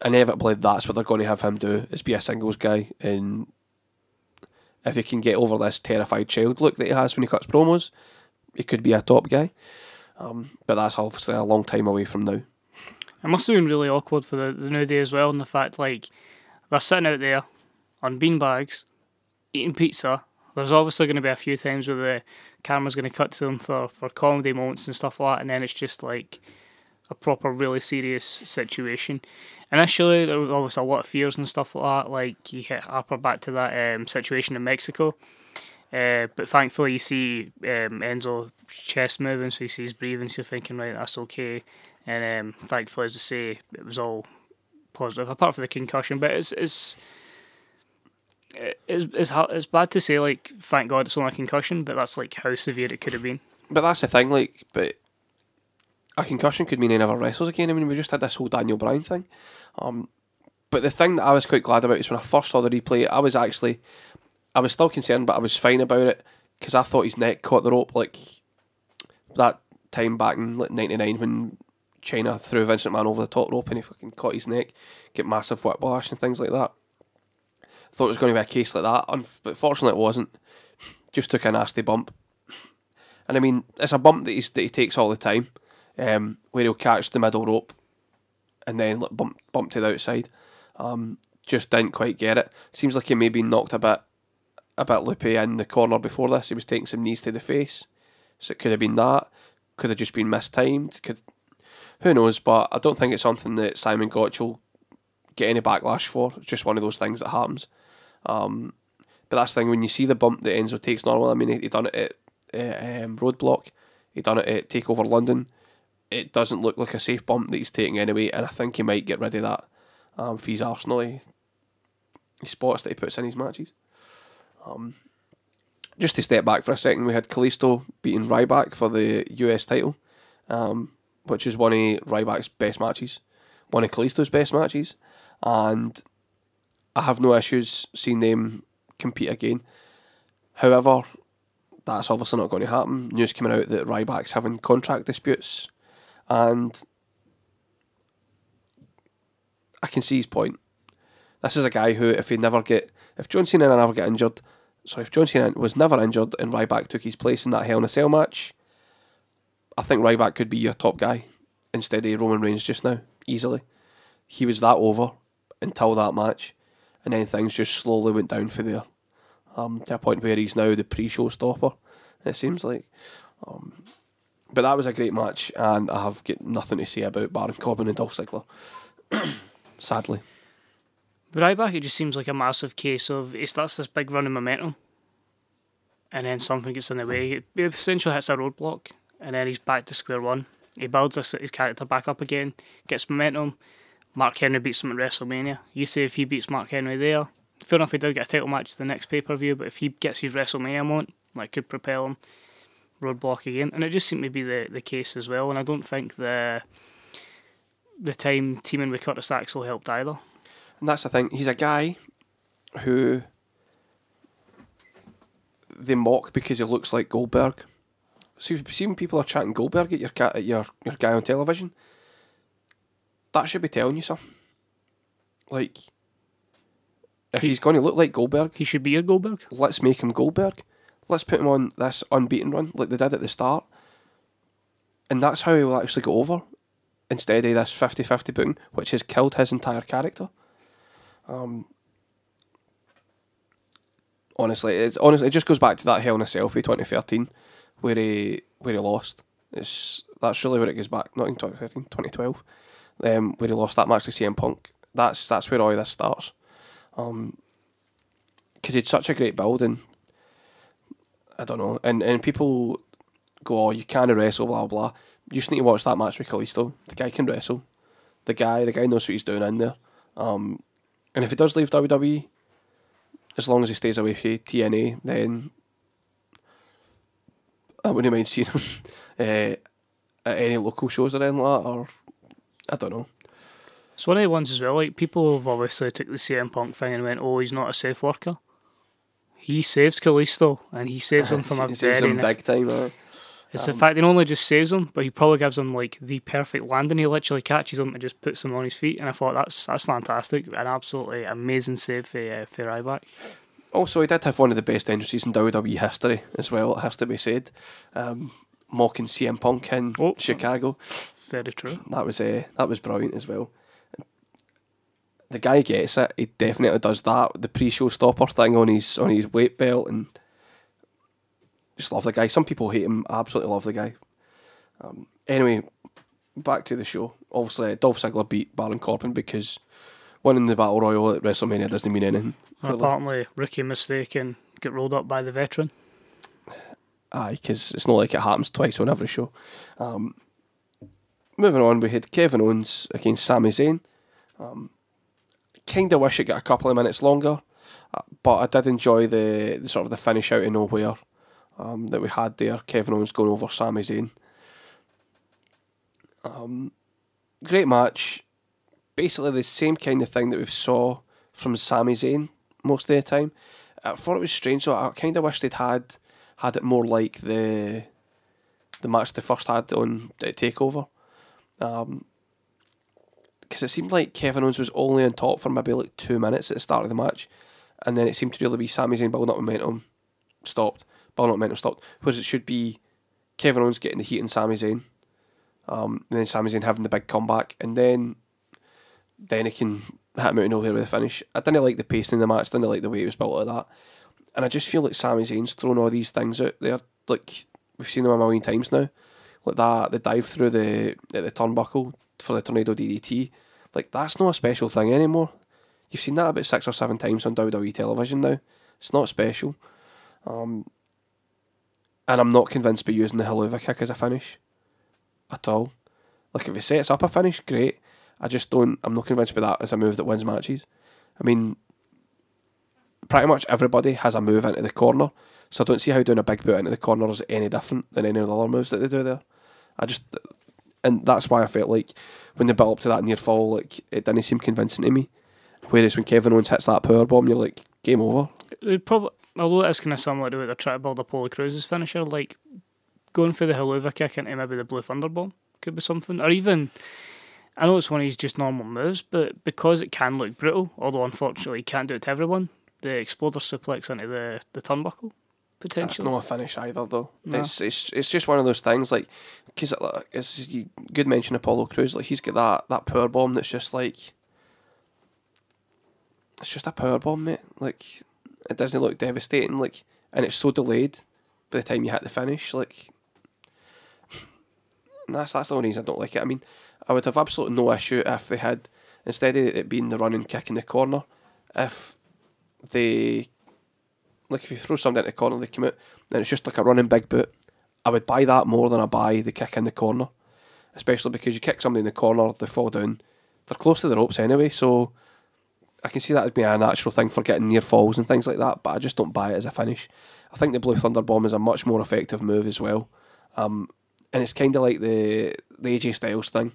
inevitably that's what they're going to have him do is be a singles guy. And if he can get over this terrified child look that he has when he cuts promos, he could be a top guy. Um, but that's obviously a long time away from now. It must have been really awkward for the, the new day as well, and the fact like they're sitting out there on beanbags, eating pizza. There's obviously going to be a few times where the camera's going to cut to them for, for comedy moments and stuff like that, and then it's just like a proper, really serious situation. Initially, there was obviously a lot of fears and stuff like that. Like you hit Harper back to that um, situation in Mexico. Uh, but thankfully, you see um, Enzo chest moving, so you see he's breathing. So you're thinking, right, that's okay. And um, thankfully, as I say, it was all positive, apart from the concussion. But it's it's it's it's, it's bad to say like, thank God it's only a concussion, but that's like how severe it could have been. But that's the thing, like, but a concussion could mean he never wrestles again. I mean, we just had this whole Daniel Bryan thing. Um, but the thing that I was quite glad about is when I first saw the replay, I was actually, I was still concerned, but I was fine about it because I thought his neck caught the rope like that time back in like '99 when Chyna threw Vincent Man over the top rope and he fucking caught his neck, get massive whiplash and things like that. Thought it was going to be a case like that, but fortunately it wasn't. Just took a nasty bump, and I mean it's a bump that, he's, that he takes all the time, um, where he'll catch the middle rope, and then bump bump to the outside. Um, just didn't quite get it. Seems like he may maybe knocked a bit, a bit loopy in the corner before this. He was taking some knees to the face, so it could have been that. Could have just been mistimed. Could who knows? But I don't think it's something that Simon Gotch will get any backlash for. It's just one of those things that happens. Um, but that's the thing when you see the bump that Enzo takes normal. I mean, he, done it at um, Roadblock. He done it at Takeover London. It doesn't look like a safe bump that he's taking anyway, and I think he might get rid of that um, for his Arsenal. He, he spots that he puts in his matches. Um, just to step back for a second, we had Kalisto beating Ryback for the US title, um, which is one of Ryback's best matches, one of Kalisto's best matches, and I have no issues seeing them compete again. However, that's obviously not going to happen. News coming out that Ryback's having contract disputes, and I can see his point. This is a guy who, if he never get, if John Cena never get injured, sorry, if John Cena was never injured and Ryback took his place in that Hell in a Cell match, I think Ryback could be your top guy instead of Roman Reigns just now, easily. He was that over until that match, and then things just slowly went down for there. Um, to a point where he's now the pre-show stopper. It seems like. Um, but that was a great match, and I have got nothing to say about Baron Corbin and Dolph Ziggler. Sadly, But Ryback, it just seems like a massive case of he starts this big run of momentum, and then something gets in the way. He essentially hits a roadblock, and then he's back to square one. He builds his, character back up again, gets momentum. Mark Henry beats him at WrestleMania. You say if he beats Mark Henry there, fair enough, he did get a title match the next pay per view, but if he gets his WrestleMania moment, like could propel him roadblock again. And it just seemed to be the, the case as well. And I don't think the the time teaming with Curtis Axel helped either. And that's the thing. He's a guy who they mock because he looks like Goldberg. So you see when people are chatting Goldberg at your cat at your, your guy on television, that should be telling you something. Like if He- he's going to look like Goldberg, He should be a Goldberg. let's make him Goldberg. Let's put him on this unbeaten run like they did at the start. And that's how he will actually go over instead of this 50 50 booking, which has killed his entire character. Um, honestly, it's, honestly, it just goes back to that Hell in a Selfie 2013 where he, where he lost. It's, that's really where it goes back, not in 2013, 2012, um, where he lost that match to CM Punk. That's, that's where all this starts. Um, because he had such a great build and I don't know, and and people go, oh, you can't wrestle, blah blah. You just need to watch that match with Kalisto. The guy can wrestle. The guy, the guy knows what he's doing in there. Um, and if he does leave WWE, as long as he stays away from TNA, then I wouldn't mind seeing him uh, at any local shows or anything like that. Or I don't know. It's one of the ones as well. Like people have obviously took the CM Punk thing and went, "Oh, he's not a safe worker." He saves Kalisto, and he saves him from a He saves him big time. Uh, It's the fact he not only just saves him, but he probably gives him like the perfect landing. He literally catches him and just puts him on his feet. And I thought that's that's fantastic, an absolutely amazing save for uh, for Ryback. Also, he did have one of the best entrances in WWE history as well, it has to be said. Um, mocking CM Punk in Oh. Chicago. Very true. That was uh, that was brilliant as well. The guy gets it. He definitely does that. The pre-show stopper thing on his on his weight belt, and just love the guy. Some people hate him. I absolutely love the guy. Um, anyway, back to the show. Obviously, Dolph Ziggler beat Baron Corbin because winning the battle royal at WrestleMania doesn't mean anything. And apparently, rookie mistake and get rolled up by the veteran. Aye, because it's not like it happens twice on every show. Um, moving on, we had Kevin Owens against Sami Zayn. Um, kind of wish it got a couple of minutes longer, uh, but I did enjoy the, the sort of the finish out of nowhere um, that we had there. Kevin Owens going over Sami Zayn. Um, great match. Basically the same kind of thing that we saw from Sami Zayn most of the time. I thought it was strange, so I kind of wish they'd had had it more like the the match they first had on Takeover. Um, because it seemed like Kevin Owens was only on top for maybe like two minutes at the start of the match, and then it seemed to really be Sami Zayn building up momentum, stopped, building up momentum, stopped. Whereas it should be Kevin Owens getting the heat on Sami Zayn, um, and then Sami Zayn having the big comeback, and then then he can hit him out of nowhere with a finish. I didn't like the pacing of the match, didn't like the way it was built like that. And I just feel like Sami Zayn's thrown all these things out there. Like we've seen them a million times now. Like that, the dive through the the turnbuckle for the tornado DDT. Like that's not a special thing anymore. You've seen that about six or seven times on WWE television now. It's not special. Um, and I'm not convinced by using the Helluva kick as a finish at all. Like if it sets up a finish, great. I just don't. I'm not convinced by that as a move that wins matches. I mean, pretty much everybody has a move into the corner, so I don't see how doing a big boot into the corner is any different than any of the other moves that they do there. I just, and that's why I felt like when they built up to that near fall, like it didn't seem convincing to me. Whereas when Kevin Owens hits that power bomb, you're like, game over. It probably, although it is kind of similar to what they're trying to build Apollo Crews's finisher, like going for the Helluva kick into maybe the Blue Thunderbomb could be something, or even. I know it's one of his just normal moves, but because it can look brutal, although unfortunately you can't do it to everyone, the exploder suplex into the, the turnbuckle, Potentially. That's not a finish either, though. No. It's, it's it's just one of those things, like because it's you good mention Apollo Crews. Like he's got that that power bomb that's just like it's just a power bomb, mate. Like it doesn't look devastating, like, and it's so delayed by the time you hit the finish, like. That's that's the only reason I don't like it. I mean, I would have absolutely no issue if they had instead of it being the running kick in the corner, if they like if you throw something into the corner, they come out, then it's just like a running big boot. I would buy that more than I buy the kick in the corner. especially because you kick somebody in the corner, they fall down. They're close to the ropes anyway, so I can see that would be a natural thing for getting near falls and things like that, but I just don't buy it as a finish. I think the Blue Thunder Bomb is a much more effective move as well. Um, and it's kind of like the, the AJ Styles thing,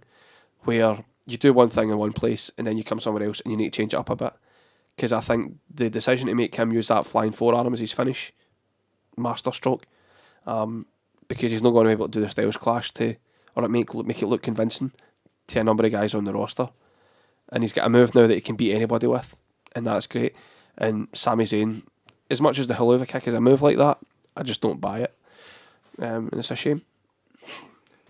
where you do one thing in one place and then you come somewhere else and you need to change it up a bit. Because I think the decision to make him use that flying forearm as his finish, masterstroke, um, because he's not going to be able to do the Styles Clash to, or make make it look convincing to a number of guys on the roster. And he's got a move now that he can beat anybody with, and that's great. And Sami Zayn, as much as the Helluva kick is a move like that, I just don't buy it, um, and it's a shame.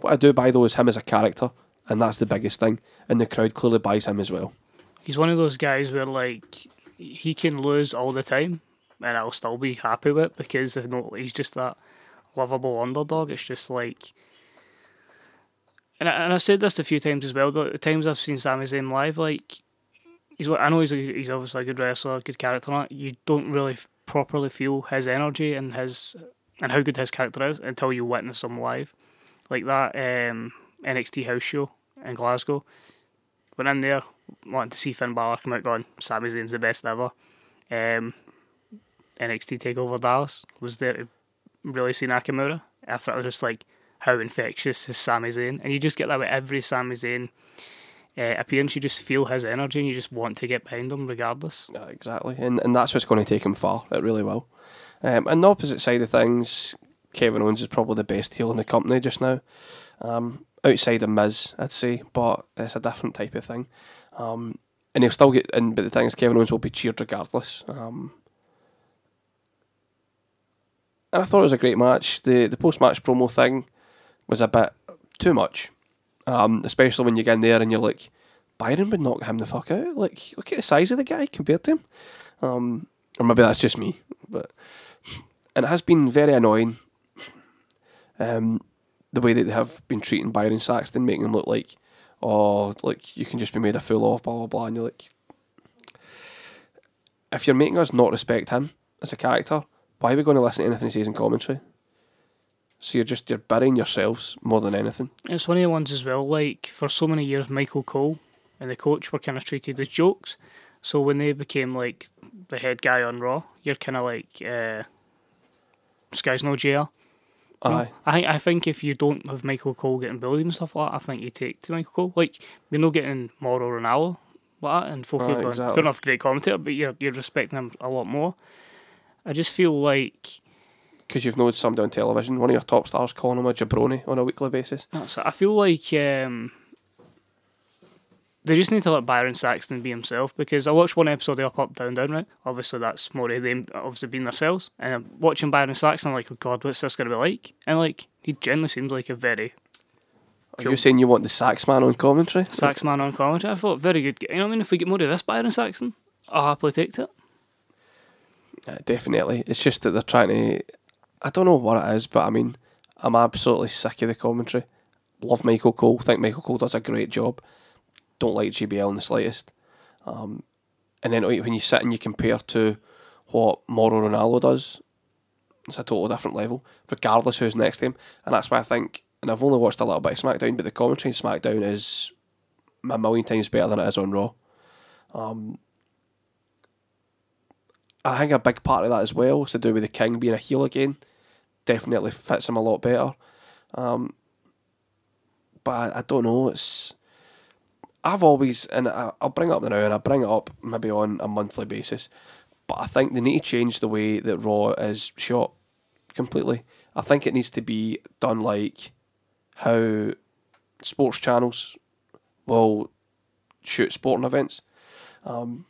What I do buy though is him as a character, and that's the biggest thing. And the crowd clearly buys him as well. He's one of those guys where like he can lose all the time, and I'll still be happy with it because I know he's just that lovable underdog. It's just like, and I, and I said this a few times as well. The times I've seen Sami Zayn live, like he's I know he's a, he's obviously a good wrestler, a good character. You don't really f- properly feel his energy and his and how good his character is until you witness him live, like that um, NXT house show in Glasgow. Went in there wanting to see Finn Balor come out, going Sami Zayn's the best ever. Um, NXT Takeover Dallas was there to really see Nakamura. After it was just like how infectious is Sami Zayn, and you just get that with every Sami Zayn uh, appearance. You just feel his energy, and you just want to get behind him regardless. Yeah, exactly, and and that's what's going to take him far. It really will. Um, and the opposite side of things, Kevin Owens is probably the best heel in the company just now. Um, outside of Miz, I'd say, but it's a different type of thing. Um, and he'll still get in, but the thing is, Kevin Owens will be cheered regardless. Um, and I thought it was a great match. The the post match promo thing was a bit too much, um, especially when you get in there and you're like, Byron would knock him the fuck out. Like, look at the size of the guy compared to him. Um, or maybe that's just me, but and it has been very annoying. Um, the way that they have been treating Byron Saxton, making him look like, oh, like you can just be made a fool of, blah blah blah, and you're like, if you're making us not respect him as a character, why are we going to listen to anything he says in commentary? So you're just you're burying yourselves more than anything. It's one of the ones as well. Like for so many years, Michael Cole and the coach were kind of treated as jokes. So when they became like the head guy on Raw, you're kind of like, uh, this guy's no JR. Aye. I think I think if you don't have Michael Cole getting bullied and stuff like that, I think you take to Michael Cole. Like we're not getting Mauro Ranallo like that, and folk Aye, are going, exactly. fair enough, great commentator, but you're you're respecting him a lot more. I just feel like Because you've known somebody on television, one of your top stars calling him a jabroni on a weekly basis. I feel like um, they just need to let Byron Saxton be himself because I watched one episode of Up Up Down Down right. Obviously that's more of them obviously being themselves, and I'm watching Byron Saxton I'm like, oh god, what's this going to be like? And like he generally seems like a very Are Cool. you saying you want the sax man on commentary? sax man on commentary. I thought very good. You know what I mean? If we get more of this Byron Saxton, I'll happily take it. Uh, definitely. It's just that they're trying to. I don't know what it is, but I mean, I'm absolutely sick of the commentary. Love Michael Cole. Think Michael Cole does a great job. Don't like JBL in the slightest. Um, and then when you sit and you compare to what Mauro Ranallo does, it's a total different level, regardless who's next to him. And that's why I think, and I've only watched a little bit of SmackDown, but the commentary in SmackDown is a million times better than it is on Raw. Um, I think a big part of that as well is to do with the King being a heel again. Definitely fits him a lot better. Um, but I, I don't know. It's I've always and I, I'll bring it up now, and I bring it up maybe on a monthly basis. But I think they need to change the way that Raw is shot completely. I think it needs to be done like how sports channels will shoot sporting events. Um,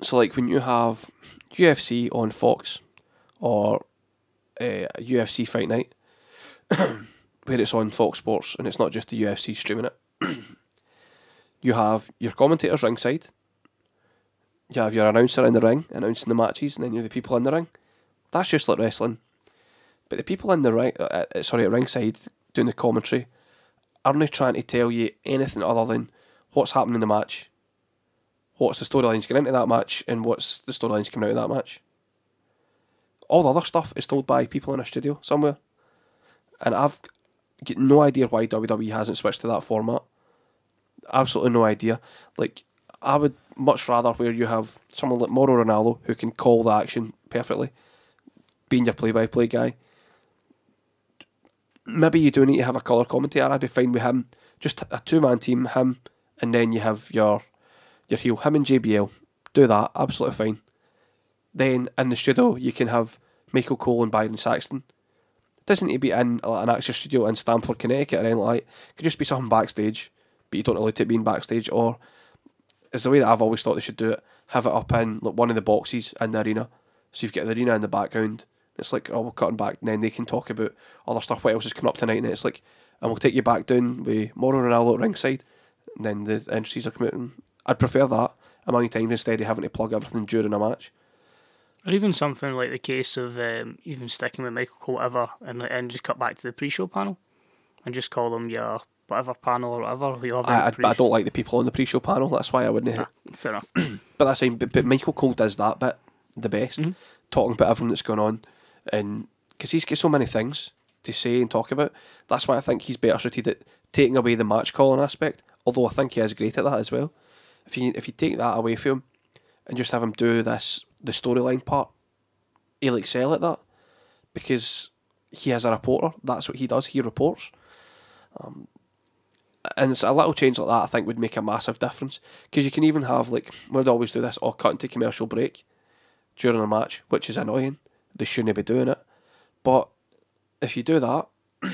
so, like when you have UFC on Fox or uh, a UFC Fight Night, where it's on Fox Sports and it's not just the UFC streaming it, you have your commentators ringside, you have your announcer in the ring announcing the matches, and then you have the people in the ring. That's just like wrestling. But the people in the ring, uh, uh, sorry, at ringside doing the commentary, aren't trying to tell you anything other than what's happening in the match, what's the storylines going into that match, and what's the storylines coming out of that match. All the other stuff is told by people in a studio somewhere. And I've got no idea why WWE hasn't switched to that format. Absolutely no idea. Like I would much rather where you have someone like Mauro Ranallo who can call the action perfectly, being your play-by-play guy. Maybe you do need to have a colour commentator. I'd be fine with him. Just a two-man team, him, and then you have your your heel, him and JBL. Do that, absolutely fine. Then in the studio you can have Michael Cole and Byron Saxton. It doesn't need to be in an actual studio in Stamford, Connecticut or anything like that. It could just be something backstage, but you don't allow it to be in backstage or is the way that I've always thought they should do it. Have it up in like one of the boxes in the arena. So you've got the arena in the background. It's like, oh, we're cutting back, and then they can talk about other stuff. What else is coming up tonight? And it's like, and we'll take you back down with Mauro Ranallo at ringside. And then the entries are coming I'd prefer that amount of times instead of having to plug everything during a match. Or even something like the case of um, even sticking with Michael Cole and and just cut back to the pre-show panel and just call them your whatever panel or whatever. I, I, I don't like the people on the pre-show panel. That's why I wouldn't. Nah, fair enough. But that's fine. But, but Michael Cole does that bit the best, Mhm. talking about everything that's going on, and because he's got so many things to say and talk about. That's why I think he's better suited at taking away the match calling aspect. Although I think he is great at that as well. If you if you take that away from him and just have him do this the storyline part, he'll excel at that because he is a reporter. That's what he does. He reports. Um, and it's a little change like that I think would make a massive difference because you can even have like we'd always do this or cut into commercial break during a match, which is annoying. They shouldn't be doing it, but if you do that,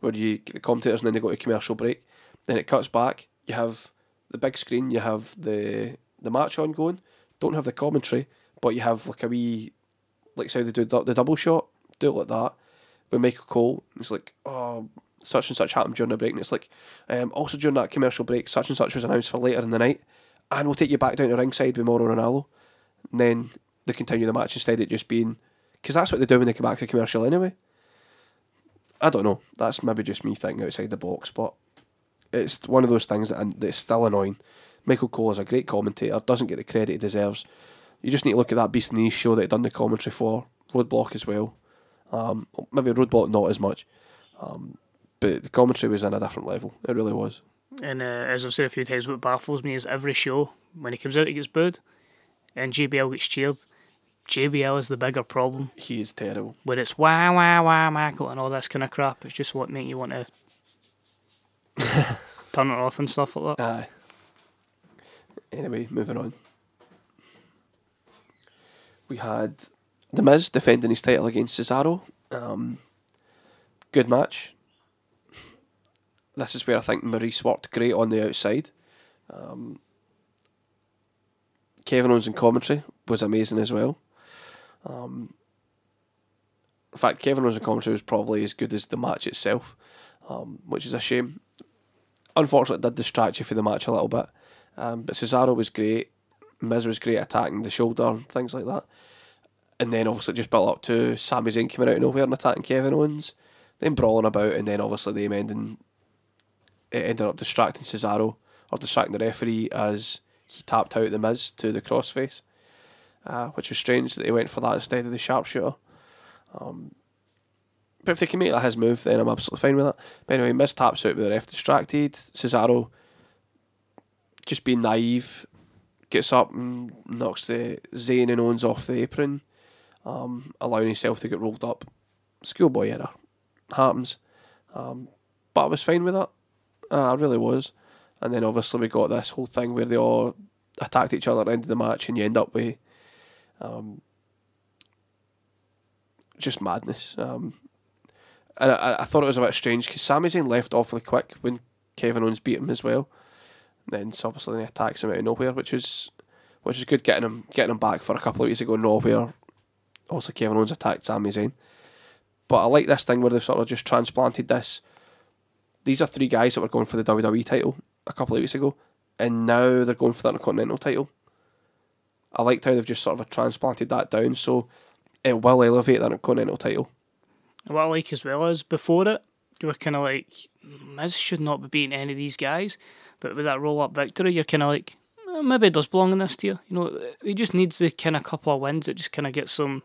where you get the commentators and then they go to commercial break, then it cuts back. You have the big screen, you have the the match ongoing. Don't have the commentary, but you have like a wee like say they do the, double shot. Do it like that with Michael Cole. It's like oh such and such happened during the break, and it's like um, also during that commercial break, such and such was announced for later in the night, and we'll take you back down to ringside with Mauro Ranallo. And then they continue the match instead of just being because that's what they do when they come back to commercial anyway. I don't know. That's maybe just me thinking outside the box, but it's one of those things that that's still annoying. Michael Cole is a great commentator, doesn't get the credit he deserves. You just need to look at that Beast in the East show that he done the commentary for, Roadblock as well. Um, maybe Roadblock not as much, um, but the commentary was on a different level. It really was. And uh, as I've said a few times, what baffles me is every show when he comes out, he gets booed, and JBL gets cheered. JBL is the bigger problem. He is terrible. Where it's wah wah wah Michael and all this kind of crap. It's just what makes you want to turn it off and stuff like that. Aye. Anyway, moving on. We had The Miz defending his title against Cesaro. Um, good match. This is where I think Maryse worked great on the outside. Um, Kevin Owens in commentary was amazing as well. Um, in fact, Kevin Owens in commentary was probably as good as the match itself, um, which is a shame unfortunately it did distract you for the match a little bit. Um, but Cesaro was great. Miz was great attacking the shoulder and things like that. And then obviously just built up to Sami Zayn coming out of nowhere and attacking Kevin Owens. Then brawling about and then obviously them ending it ended up distracting Cesaro or distracting the referee as he tapped out the Miz to the crossface. Uh, which was strange that he went for that instead of the sharpshooter. Um, but if they can make that his move, then I'm absolutely fine with that. But anyway, Miz taps out with the ref distracted. Cesaro, just being naive, gets up and knocks the Zayn and Owens off the apron, um, allowing himself to get rolled up. Schoolboy error. Happens. Um, but I was fine with that. Uh, I really was. And then obviously we got this whole thing where they all attacked each other at the end of the match and you end up with um, just madness. Um, and I, I thought it was a bit strange because Sami Zayn left awfully quick when Kevin Owens beat him as well. then so obviously he attacks him out of nowhere, which was which is good getting him getting him back for a couple of weeks ago nowhere. Also Kevin Owens attacked Sami Zayn. But I like this thing where they've sort of just transplanted this. These are three guys that were going for the WWE title a couple of weeks ago, and now they're going for the Intercontinental title. I liked how they've just sort of transplanted that down, so it will elevate the Intercontinental title. What I like as well is before it, you were kind of like, Miz should not be beating any of these guys. But with that roll up victory, you're kind of like, "Eh, maybe it does belong in this tier. You know, he just needs the kind of couple of wins that just kind of gets him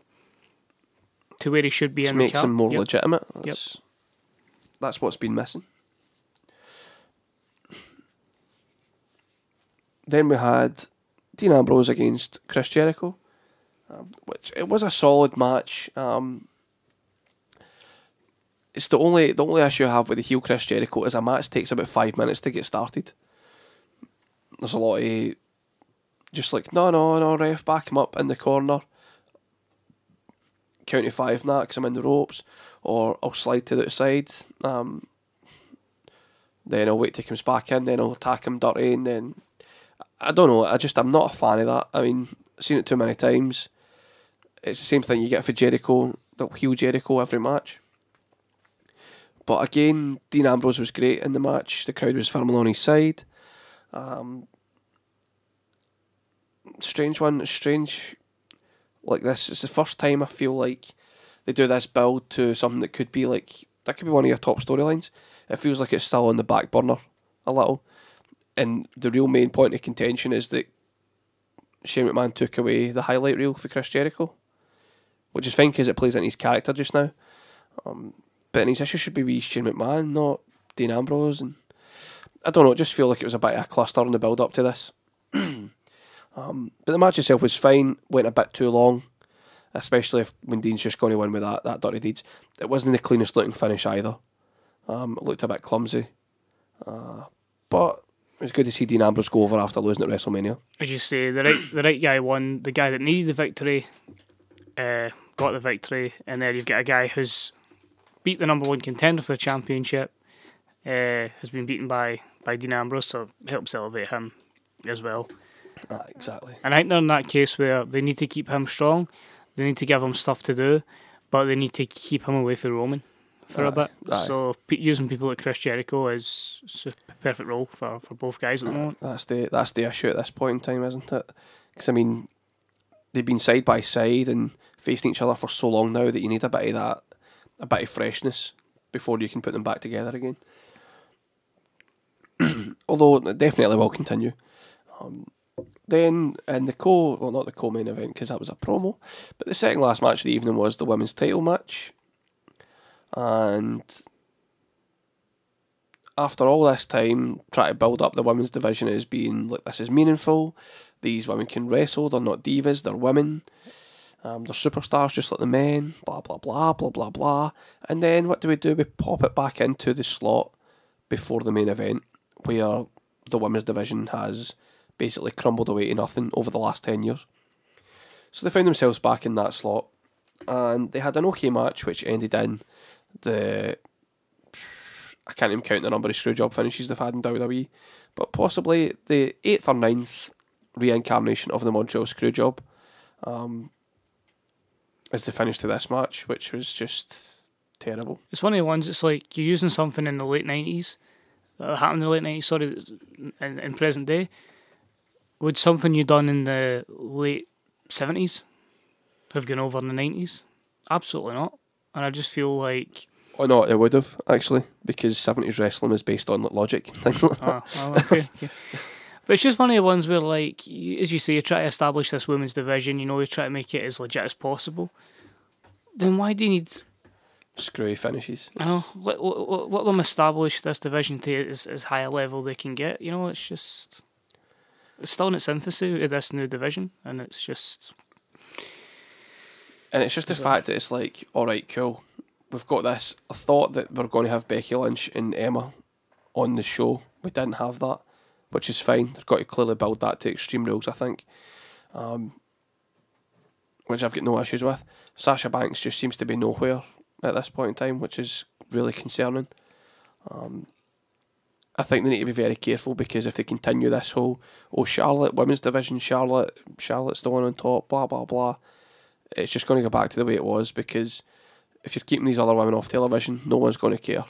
to where he should be Just in the makes him more Yep. legitimate. That's, that's what's been missing. Then we had Dean Ambrose against Chris Jericho, um, which it was a solid match. Um, it's the only the only issue I have with the heel Chris Jericho is a match takes about five minutes to get started. There's a lot of just like no no no ref back him up in the corner. Count to five now because I'm in the ropes, or I'll slide to the outside. Um, then I'll wait till he comes back in. Then I'll attack him dirty, and then I don't know. I just I'm not a fan of that. I mean, I've seen it too many times. It's the same thing you get for Jericho. They'll heel Jericho every match. But again, Dean Ambrose was great in the match. The crowd was firmly on his side. Um, strange one, strange like this. It's the first time I feel like they do this build to something that could be like that could be one of your top storylines. It feels like it's still on the back burner a little. And the real main point of contention is that Shane McMahon took away the highlight reel for Chris Jericho, which is fine because it plays into his character just now. Um, but his issue should be with Shane McMahon, not Dean Ambrose. And I don't know, it just feel like it was a bit of a cluster in the build up to this. um, but the match itself was fine, went a bit too long, especially if when Dean's just going to win with that, that dirty deeds. It wasn't the cleanest looking finish either. Um, it looked a bit clumsy. Uh, but it was good to see Dean Ambrose go over after losing at WrestleMania. As you say, the right the right guy won. The guy that needed the victory uh, got the victory, and then you've got a guy who's beat the number one contender for the championship. Uh, has been beaten by by Dean Ambrose, so it helps elevate him as well. Ah, exactly. And I think they're in that case where they need to keep him strong. They need to give him stuff to do, but they need to keep him away from Roman for a bit. aye. So using people like Chris Jericho is, a perfect role for, for both guys at the moment. That's the that's the issue at this point in time, isn't it? Because I mean, they've been side by side and facing each other for so long now that you need a bit of that, a bit of freshness before you can put them back together again. Although it definitely will continue. Um, then in the co, well not the co-main event because that was a promo, but the second last match of the evening was the women's title match, and after all this time, try to build up the women's division as being like this is meaningful. These women can wrestle. They're not divas. They're women. Um, they're superstars just like the men. Blah blah blah blah blah blah. And then what do we do? We pop it back into the slot before the main event, where the women's division has basically crumbled away to nothing over the last ten years. So they found themselves back in that slot, and they had an okay match, which ended in the I can't even count the number of screwjob finishes they've had in WWE, but possibly the eighth or ninth reincarnation of the Montreal Screwjob um, is the finish to this match, which was just terrible. It's one of the ones. It's like you're using something in the late nineties that happened in the late nineties. Sorry, in, in present day. Would something you done in the late seventies have gone over in the nineties? Absolutely not. And I just feel like Oh no, it would have actually because seventies wrestling is based on logic and things like that. Well, okay. But it's just one of the ones where, like, as you say, you try to establish this women's division. You know, you try to make it as legit as possible. Then why do you need? Screwy finishes. I know let, let, let them establish this division to as, as high a level they can get. You know, it's just it's still in its infancy this new division, and it's just And it's just the fact that it's like, all right, cool. We've got this. I thought that we're going to have Becky Lynch and Emma on the show. We didn't have that, which is fine. They've got to clearly build that to Extreme Rules, I think. Um, which I've got no issues with. Sasha Banks just seems to be nowhere at this point in time, which is really concerning. Um, I think they need to be very careful because if they continue this whole, oh, Charlotte, women's division, Charlotte, Charlotte's the one on top, blah, blah, blah it's just going to go back to the way it was because if you're keeping these other women off television, no one's going to care.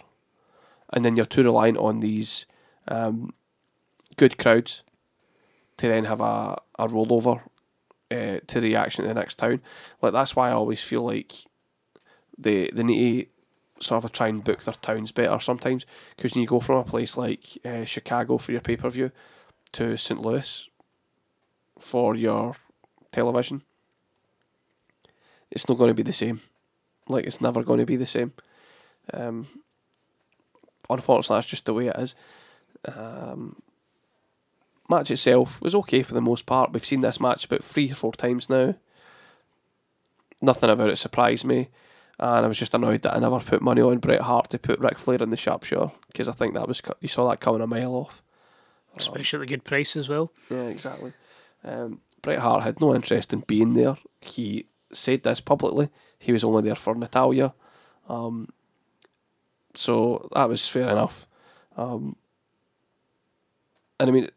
And then you're too reliant on these um, good crowds to then have a, a rollover uh, to the reaction to the next town. Like that's why I always feel like they they need to sort of try and book their towns better sometimes because when you go from a place like uh, Chicago for your pay per view to St Louis for your television, it's not going to be the same. Like it's never going to be the same. Um, unfortunately, that's just the way it is. Um, match itself was okay for the most part. We've seen this match about three or four times now. Nothing about it surprised me, and I was just annoyed that I never put money on Bret Hart to put Ric Flair in the sharpshooter because I think that was you saw that coming a mile off. Especially a good price as well. Yeah, exactly. Um, Bret Hart had no interest in being there. He said this publicly. He was only there for Natalya. Um, so that was fair enough. Um, and I mean,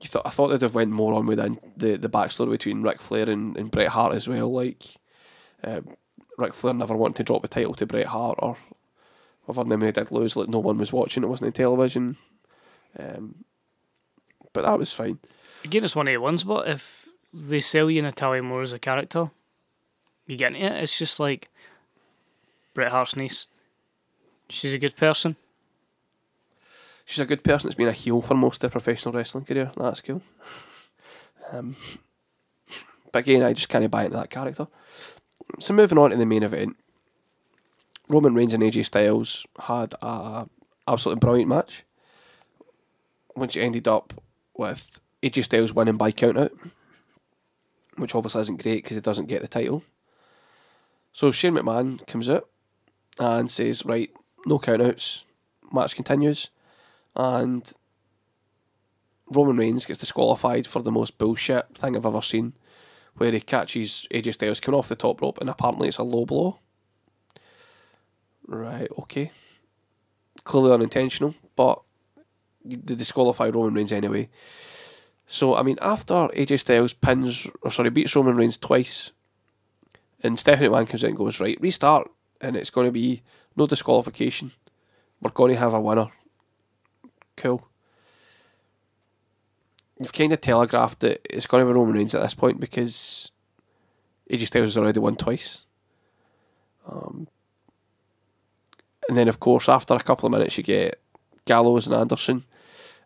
you thought I thought they'd have went more on with the the, backstory between Ric Flair and, and Bret Hart as well. Like, um, Ric Flair never wanted to drop the title to Bret Hart, or whatever name they did lose, like no one was watching. It wasn't on television. Um, but that was fine. Again, it's one of the ones, but if they sell you Natalya more as a character, you get into it. It's just like Bret Hart's niece. She's a good person. she's a good person that's been a heel for most of her professional wrestling career. That's cool. Um, but again, I just can't buy into that character. So moving on to the main event, Roman Reigns and AJ Styles had a absolutely brilliant match, which ended up with AJ Styles winning by count out, which obviously isn't great because he doesn't get the title. So Shane McMahon comes out and says, "Right, no countouts, match continues." and Roman Reigns gets disqualified for the most bullshit thing I've ever seen, where he catches AJ Styles coming off the top rope and apparently it's a low blow. Right, okay. Clearly unintentional, but they disqualify Roman Reigns anyway. So, I mean, after AJ Styles pins, or sorry, beats Roman Reigns twice, and Stephanie McMahon comes in and goes, right, restart, and it's going to be no disqualification. We're going to have a winner cool. You've kind of telegraphed that it's going to be Roman Reigns at this point because AJ Styles has already won twice. Um, and then, of course, after a couple of minutes, you get Gallows and Anderson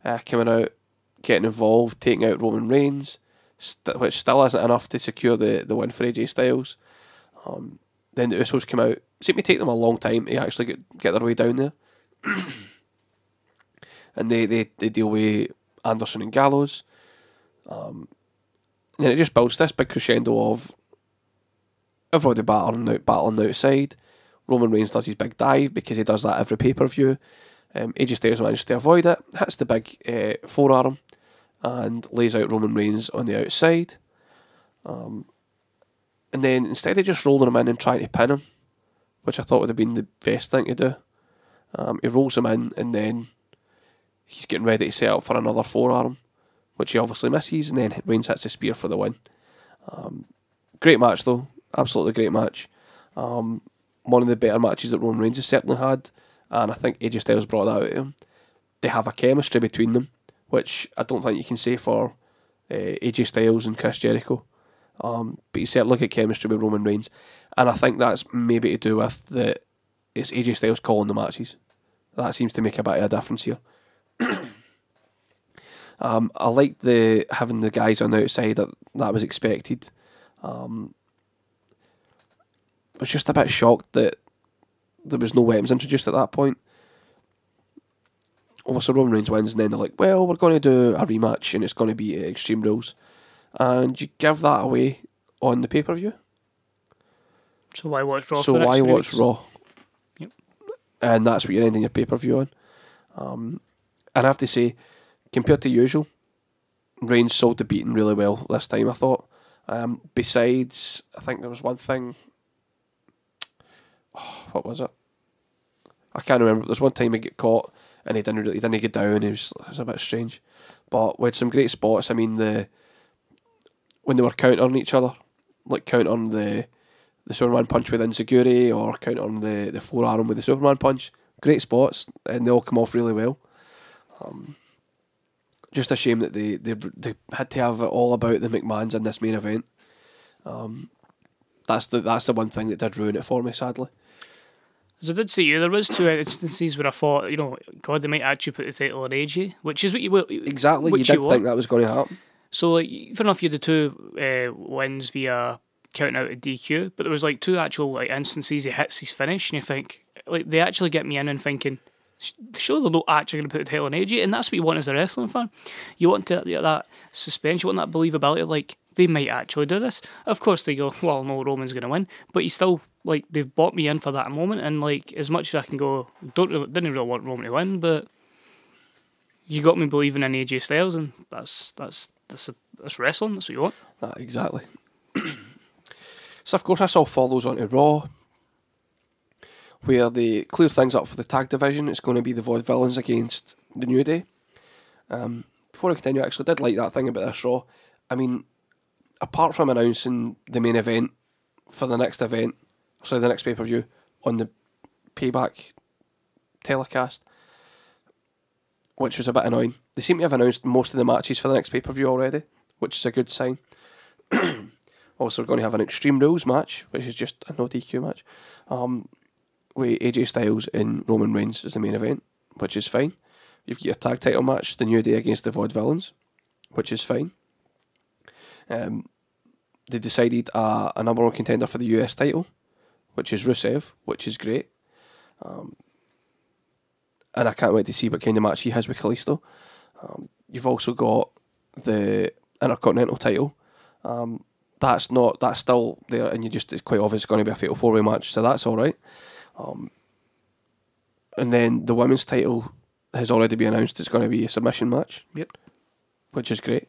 uh, coming out, getting involved, taking out Roman Reigns, st- which still isn't enough to secure the, the win for AJ Styles. Um, then the Usos come out. It Seemed to take them a long time to actually get, get their way down there and they, they, they deal with Anderson and Gallows. Um, and then it just builds this big crescendo of everybody battling out, battling outside. Roman Reigns does his big dive because he does that every pay per view. Um, AJ Styles manages to avoid it, hits the big uh, forearm, and lays out Roman Reigns on the outside. Um, and then instead of just rolling him in and trying to pin him, which I thought would have been the best thing to do, um, he rolls him in and then he's getting ready to set up for another forearm, which he obviously misses, and then Reigns hits a spear for the win. Um, great match though, absolutely great match. Um, one of the better matches that Roman Reigns has certainly had, and I think AJ Styles brought that out of him. They have a chemistry between them, which I don't think you can say for uh, AJ Styles and Chris Jericho. Um, but you said look at chemistry with Roman Reigns, and I think that's maybe to do with the it's AJ Styles calling the matches. That seems to make a bit of a difference here. um, I like the having the guys on the outside that that was expected. Um, I was just a bit shocked that there was no weapons introduced at that point. Obviously, Roman Reigns wins, and then they're like, "Well, we're going to do a rematch, and it's going to be Extreme Rules," and you give that away on the pay per view. So why watch Raw? So why watch weeks? Raw? Yep. And that's what you're ending your pay per view on. Um, and I have to say, compared to usual, Reigns sold the beating really well this time. I thought. Um, besides, I think there was one thing. what was it? I can't remember. There's one time he got caught and he didn't really, he didn't get down. It was, it was a bit strange, but we had some great spots. I mean the when they were countering each other, like countering the the Superman punch with insecurity or countering the the forearm with the Superman punch. Great spots, and they all come off really well. Um, just a shame that they, they they had to have it all about the McMahons in this main event. Um, that's the that's the one thing that did ruin it for me, sadly. As I did say you, there was two instances where I thought, you know, God, they might actually put the title on AJ, which is what you will. Exactly, Which you you did want. think that was going to happen. So, like, fair enough, you had the two uh, wins via counting out a DQ, but there was like two actual like instances he hits his finish, and you think, like, they actually get me in and thinking, Sure, they're not actually going to put the hell on AJ, and that's what you want as a wrestling fan. You want to, that suspense, you want that believability, like they might actually do this. Of course, they go, well, no, Roman's going to win, but you still like they've bought me in for that moment, and like as much as I can go, don't really, didn't really want Roman to win, but you got me believing in AJ Styles, and that's that's that's, that's wrestling. That's what you want. Nah, exactly. so of course, this all follows on to Raw, where they clear things up for the tag division. It's going to be the Vaudevillains against the New Day. Um, before I continue, I actually did like that thing about this Raw. I mean, apart from announcing the main event for the next event, sorry, the next pay per view on the payback telecast, which was a bit annoying. They seem to have announced most of the matches for the next pay per view already, which is a good sign. also, we're going to have an Extreme Rules match, which is just a no DQ match, um, with AJ Styles and Roman Reigns as the main event, which is fine. You've got your tag title match, the New Day against the Vaudevillains, which is fine. Um, they decided uh, a number one contender for the US title, which is Rusev, which is great. Um, and I can't wait to see what kind of match he has with Kalisto. Um, you've also got the Intercontinental title. Um, that's not that's still there, and you just it's quite obvious it's going to be a fatal four way match, so that's all right. Um, and then the women's title has already been announced. It's going to be a submission match. Yep. Which is great.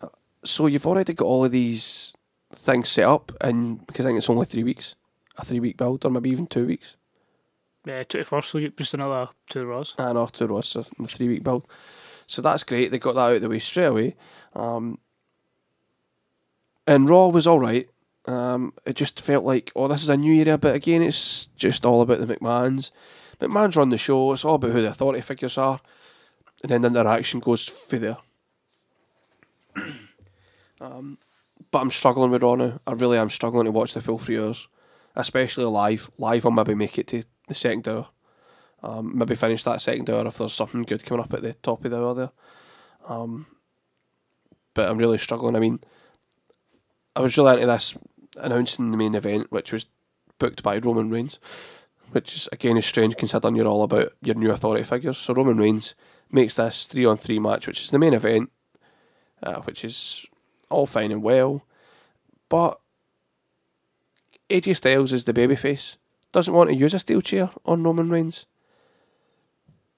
Uh, so you've already got all of these things set up, and because I think it's only three weeks, a three week build, or maybe even two weeks. Yeah, twenty first, so you- just another two rows. I know two rows, so a three week build. So that's great. They got that out of the way straight away. Um, and Raw was all right. Um, it just felt like, oh, this is a new era, but again, it's just all about the McMahons. McMahon's run the show. It's all about who the authority figures are, and then the interaction goes for there. um, but I'm struggling with Raw now. I really am struggling to watch the full three hours, especially live. Live, I'll maybe make it to the second hour. Um, maybe finish that second hour if there's something good coming up at the top of the hour there. Um, but I'm really struggling. I mean, I was really into this announcing the main event, which was booked by Roman Reigns, which is again is strange considering you're all about your new authority figures. So Roman Reigns makes this three on three match, which is the main event, uh, which is all fine and well, but AJ Styles is the babyface, doesn't want to use a steel chair on Roman Reigns,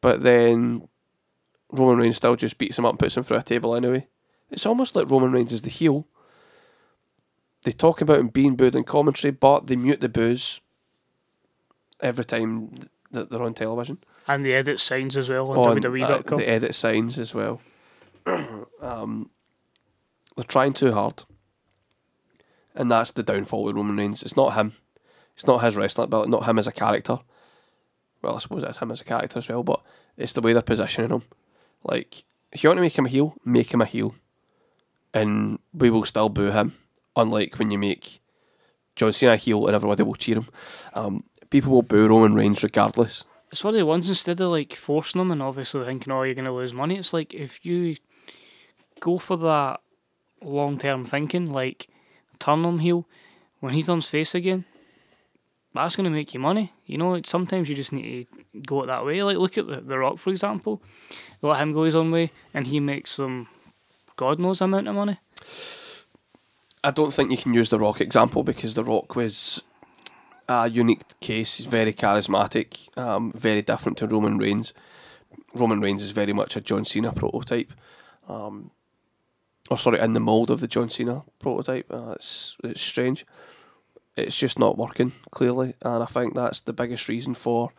but then Roman Reigns still just beats him up and puts him through a table anyway. It's almost like Roman Reigns is the heel. They talk about him being booed in commentary, but they mute the boos every time that they're on television. And the edit signs as well on, On, uh, WWE.com. the edit signs as well. um, they're trying too hard, and that's the downfall with Roman Reigns. It's not him. It's not his wrestling ability. Not him as a character. Well, I suppose it's him as a character as well, but it's the way they're positioning him. Like, if you want to make him a heel, make him a heel, and we will still boo him. Unlike when you make John Cena a heel and everybody will cheer him. Um, people will boo Roman Reigns regardless. it's one of the ones instead of like forcing them and obviously thinking, oh, you're going to lose money. It's like if you go for that long term thinking, like turn him heel when he turns face again. That's going to make you money. You know, like, sometimes you just need to go it that way. Like, look at the, the Rock, for example. Let him go his own way, and he makes some God knows amount of money. I don't think you can use the Rock example because the Rock was a unique case. He's very charismatic, um, very different to Roman Reigns. Roman Reigns is very much a John Cena prototype, um, or sorry, in the mold of the John Cena prototype. Uh, it's it's strange. It's just not working clearly, and I think that's the biggest reason for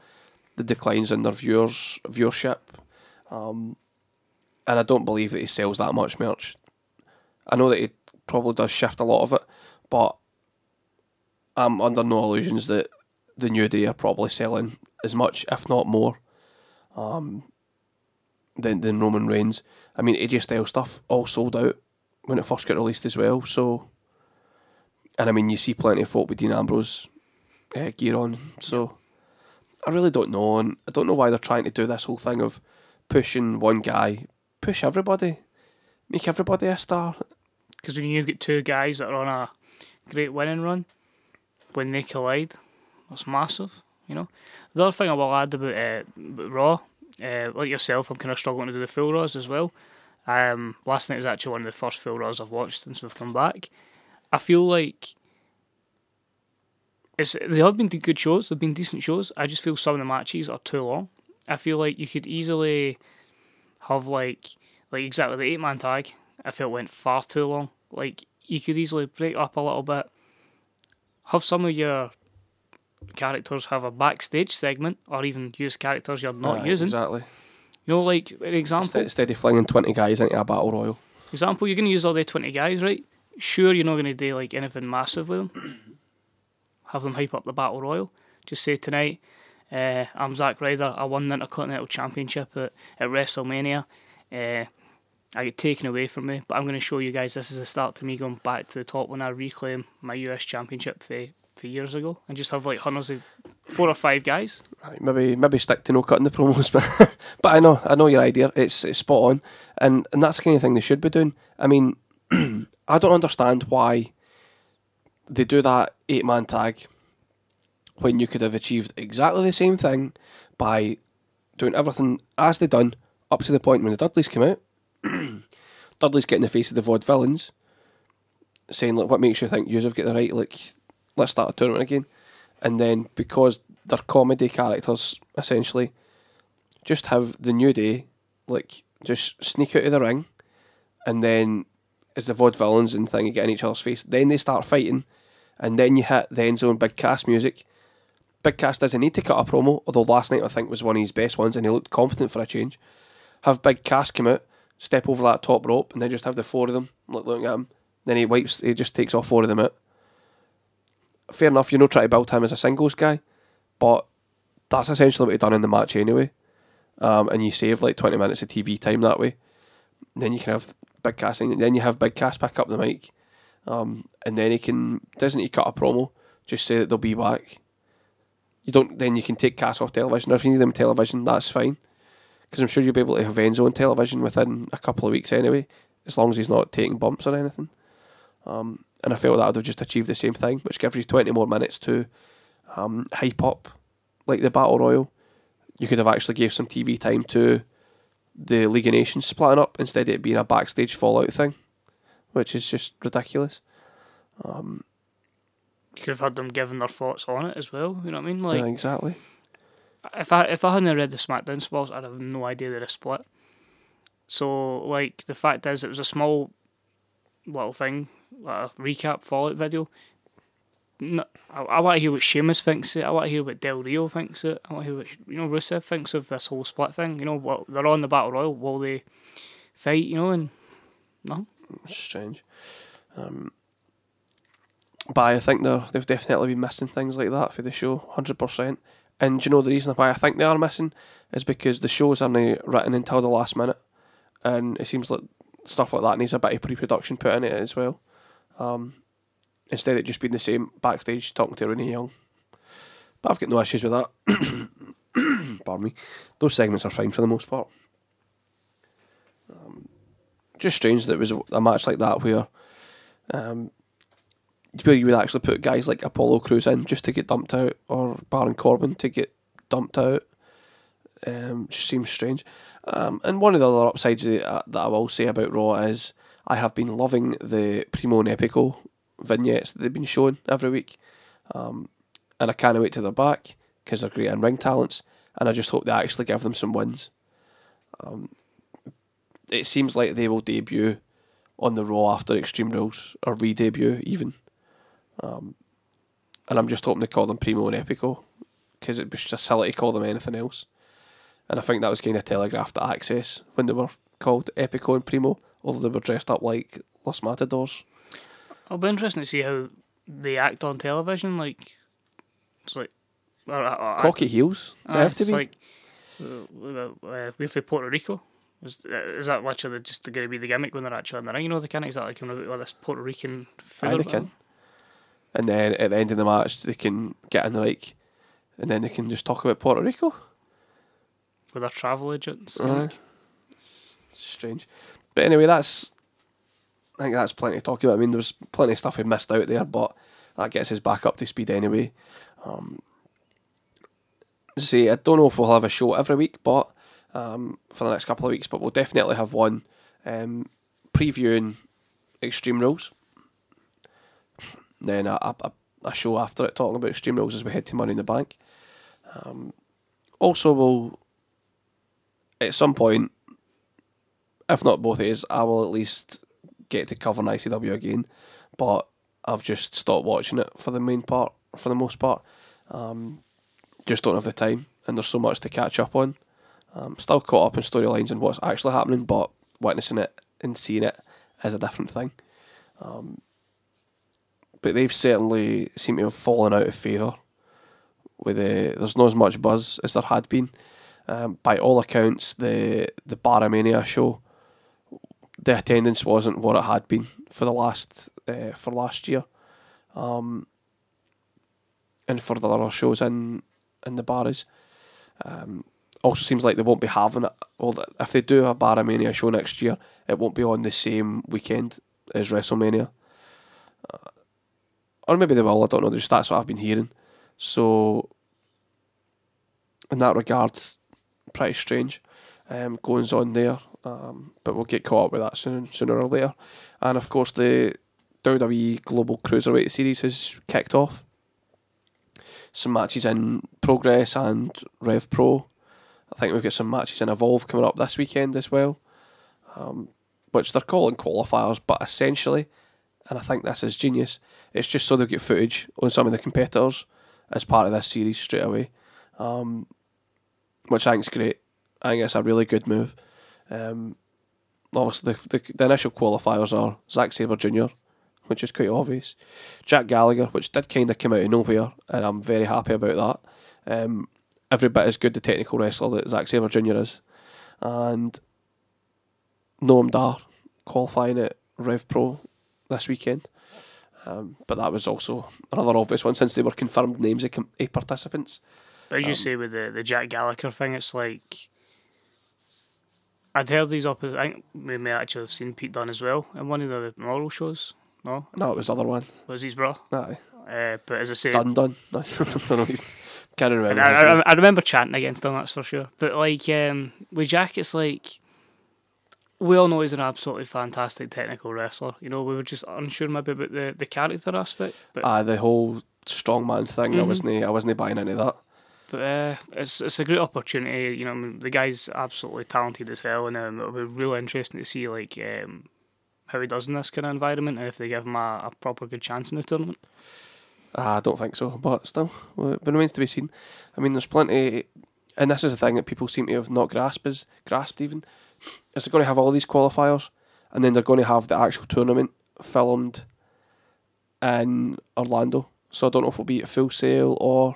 the declines in their viewers viewership. Um, and I don't believe that he sells that much merch. I know that he probably does shift a lot of it, but I'm under no illusions that the New Day are probably selling as much, if not more, um, than than Roman Reigns. I mean, AJ Styles stuff all sold out when it first got released as well. So, and I mean, you see plenty of folk with Dean Ambrose uh, gear on. So, I really don't know, and I don't know why they're trying to do this whole thing of pushing one guy, push everybody, make everybody a star. Because when you've got two guys that are on a great winning run, when they collide, that's massive. You know, the other thing I will add about, uh, Raw, uh, like yourself, I'm kind of struggling to do the full Raws as well. Um, last night was actually one of the first full Raws I've watched since we've come back. I feel like it's they have been good shows. They've been decent shows. I just feel some of the matches are too long. I feel like you could easily have like like exactly the eight man tag. I felt went far too long. Like you could easily break up a little bit. Have some of your characters have a backstage segment, or even use characters you're not Aye, using. Exactly. You know, like an example. Instead, instead of flinging 20 guys into a battle royal. Example, you're going to use all the 20 guys, right? Sure, you're not going to do like anything massive with them. Have them hype up the Battle Royal. Just say tonight, uh, I'm Zack Ryder. I won the Intercontinental Championship at, at WrestleMania. Uh, I get taken away from me, but I'm going to show you guys this is a start to me going back to the top when I reclaim my US Championship for, for years ago and just have like hundreds of four or five guys. Right, maybe maybe stick to no cutting the promos, but but I know I know your idea. It's it's spot on, and and that's the kind of thing they should be doing. I mean, I don't understand why they do that eight man tag when you could have achieved exactly the same thing by doing everything as they done up to the point when the Dudleys came out. Dudley's getting the face of the Vaudevillains, saying like, "What makes you think you've got the right? Like, let's start a tournament again." And then because they're comedy characters, essentially, just have the new day, like just sneak out of the ring, and then as the Vaudevillains and thing you get in each other's face, then they start fighting, and then you hit the end zone Big Cass music. Big Cass doesn't need to cut a promo, although last night I think was one of his best ones and he looked confident for a change. Have Big Cass come out, step over that top rope, and then just have the four of them like looking at him. Then he wipes, he just takes all four of them out. Fair enough, you're not trying to build him as a singles guy, but that's essentially what he done in the match anyway. Um, and you save like 20 minutes of TV time that way. then you can have Big Cass, and then you have Big Cass pick up the mic, um, and then he can doesn't he cut a promo, just say that they'll be back. You don't. Then you can take Cass off television. If you need them on television, that's fine. Because I'm sure you'll be able to have Enzo on television within a couple of weeks anyway, as long as he's not taking bumps or anything. Um, and I felt that I'd have just achieved the same thing, which gives you 20 more minutes to um, hype up like the Battle Royal. You could have actually gave some TV time to the League of Nations splitting up instead of it being a backstage fallout thing, which is just ridiculous. Um, You could have had them giving their thoughts on it as well. You know what I mean? Like yeah, exactly. if I if I hadn't read the SmackDown spoils, I'd have no idea they're a split. So like the fact is, it was a small little thing, a recap Fallout video. No, I, I want to hear what Sheamus thinks it. I want to hear what Del Rio thinks it. I want to hear what you know Rusev thinks of this whole split thing. You know what they're on the battle royal. Will they fight? You know and no. strange. Um, but I think they're, they've definitely been missing things like that for the show, hundred percent. And you know the reason why I think they are missing is because the shows are now written until the last minute, and it seems like stuff like that needs a bit of pre-production put in it as well. Um, instead of just being the same backstage talking to Renee Young. But I've got no issues with that. Pardon me. Those segments are fine for the most part. Um, just strange that it was a, a match like that where um, where you would actually put guys like Apollo Crews in just to get dumped out, or Baron Corbin to get dumped out. Um, just seems strange. Um, and one of the other upsides that I will say about Raw is I have been loving the Primo and Epico vignettes that they've been showing every week, um, and I can't wait till they're back because they're great in ring talents, and I just hope they actually give them some wins. Um, it seems like they will debut on the Raw after Extreme Rules or re-debut even. Um, and I'm just hoping they call them Primo and Epico because it was just silly to call them anything else. And I think that was kind of telegraphed at Axxess when they were called Epico and Primo, although they were dressed up like Los Matadores. It'll be interesting to see how they act on television. Like it's like or, or, Cocky heels, they Aye, have to it's be. Like, uh, uh, we're for Puerto Rico. Is, uh, is that literally just going to be the gimmick when they're actually in the ring? You know, they can't exactly come out with this Puerto Rican Aye, they can. And then at the end of the match, they can get in the like, and then they can just talk about Puerto Rico. with their travel agents. Aye. Strange. But anyway, that's. I think that's plenty to talk about. I mean, there's plenty of stuff we missed out there, but that gets us back up to speed anyway. Um, say, I don't know if we'll have a show every week, but um, for the next couple of weeks, but we'll definitely have one um, previewing Extreme Rules. Then a, a, a show after it talking about Extreme Rules as we head to Money in the Bank. Um, also, we'll at some point, if not both of days, I will at least get to cover an ICW again. But I've just stopped watching it for the main part, for the most part. Um, just don't have the time, and there's so much to catch up on. Um, still caught up in storylines and what's actually happening, but witnessing it and seeing it is a different thing. Um, but they've certainly seemed to have fallen out of favour. With the, there's not as much buzz as there had been. Um, by all accounts, the the Barramania show, the attendance wasn't what it had been for the last uh, for last year, um, and for the other shows in in the bars. Um, also seems like they won't be having it. Well, if they do a Barramania show next year, it won't be on the same weekend as WrestleMania. Uh, or maybe they will, I don't know, just that's what I've been hearing. So, in that regard, pretty strange um, goings on there. Um, but we'll get caught up with that soon, sooner or later. And of course, the WWE Global Cruiserweight Series has kicked off. Some matches in progress and Rev Pro. I think we've got some matches in Evolve coming up this weekend as well, um, which they're calling qualifiers, but essentially, and I think this is genius, it's just so they'll get footage on some of the competitors as part of this series straight away, um, which I think is great. I think it's a really good move. Um, obviously, the, the, the initial qualifiers are Zack Sabre Jr., which is quite obvious, Jack Gallagher, which did kind of come out of nowhere, and I'm very happy about that. Um, every bit as good the technical wrestler that Zack Sabre Jr. is. And Noam Dar qualifying at Rev Pro this weekend. Um, but that was also another obvious one since they were confirmed names of, com- of participants. But as you Um, say with the, the Jack Gallagher thing, it's like I'd heard these up. I think we may actually have seen Pete Dunne as well in one of the Memorial shows. No, No, it was the other one. was his bro. Aye. Uh, but as I say, Done, done. No, I don't know. He's, can't remember. I. I, I remember chanting against him, that's for sure. But like um, with Jack, it's like we all know he's an absolutely fantastic technical wrestler. You know, we were just unsure maybe about the, the character aspect. But Aye, the whole strongman thing. I Mhm. wasn't. I wasn't buying into that. But uh, it's it's a great opportunity. You know, I mean, the guy's absolutely talented as hell, and um, it'll be really interesting to see like um, how he does in this kind of environment, and if they give him a, a proper good chance in the tournament. Ah, I don't think so, but still, well, it remains to be seen. I mean, there's plenty, and this is the thing that people seem to have not grasped is grasped even. Is they're going to have all these qualifiers, and then they're going to have the actual tournament filmed in Orlando. So I don't know if it'll be at Full Sail or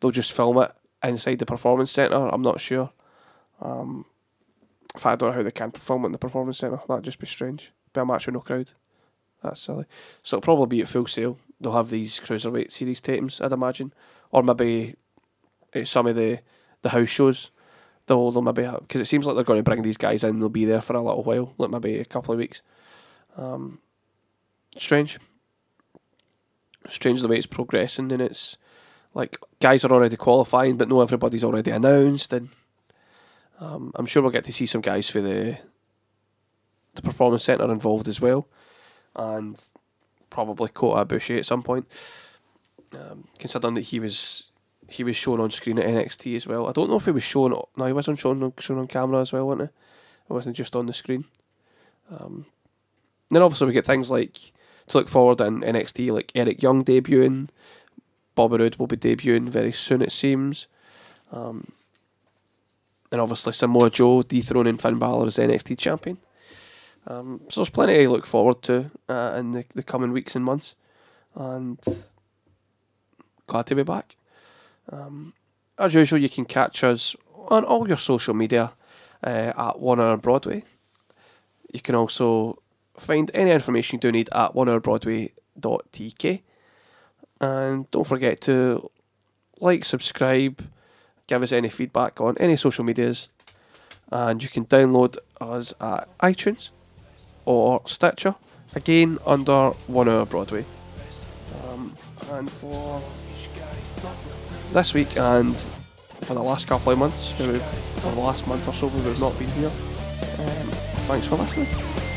they'll just film it inside the performance centre. I'm not sure. Um, in fact, I don't know how they can film it in the performance centre. That'd just be strange. Be a match with no crowd. That's silly. So it'll probably be at Full Sail. They'll have these cruiserweight series tapings, I'd imagine, or maybe it's some of the the house shows. They'll, they'll maybe because it seems like they're going to bring these guys in. They'll be there for a little while, like maybe a couple of weeks. Um, strange. Strange the way it's progressing, and it's like guys are already qualifying, but no everybody's already announced, and um, I'm sure we'll get to see some guys for the the performance centre involved as well, and probably Kota Ibushi at some point. Um, considering that he was he was shown on screen at NXT as well. I don't know if he was shown. No, he wasn't shown on, shown on camera as well, wasn't he? It wasn't just on the screen. Um, then obviously we get things like to look forward in NXT, like Eric Young debuting, Bobby Roode will be debuting very soon, it seems. Um, and obviously Samoa Joe dethroning Finn Balor as NXT champion. Um, so there's plenty to look forward to uh, in the, the coming weeks and months. And glad to be back. Um, as usual, you can catch us on all your social media uh, at One Hour Broadway. You can also find any information you do need at onehourbroadway.tk. And don't forget to like, subscribe, give us any feedback on any social medias. And you can download us at iTunes or Stitcher, again under One Hour Broadway. Um, and for this week and for the last couple of months, where we've, or the last month or so, we've not been here. Um, thanks for listening.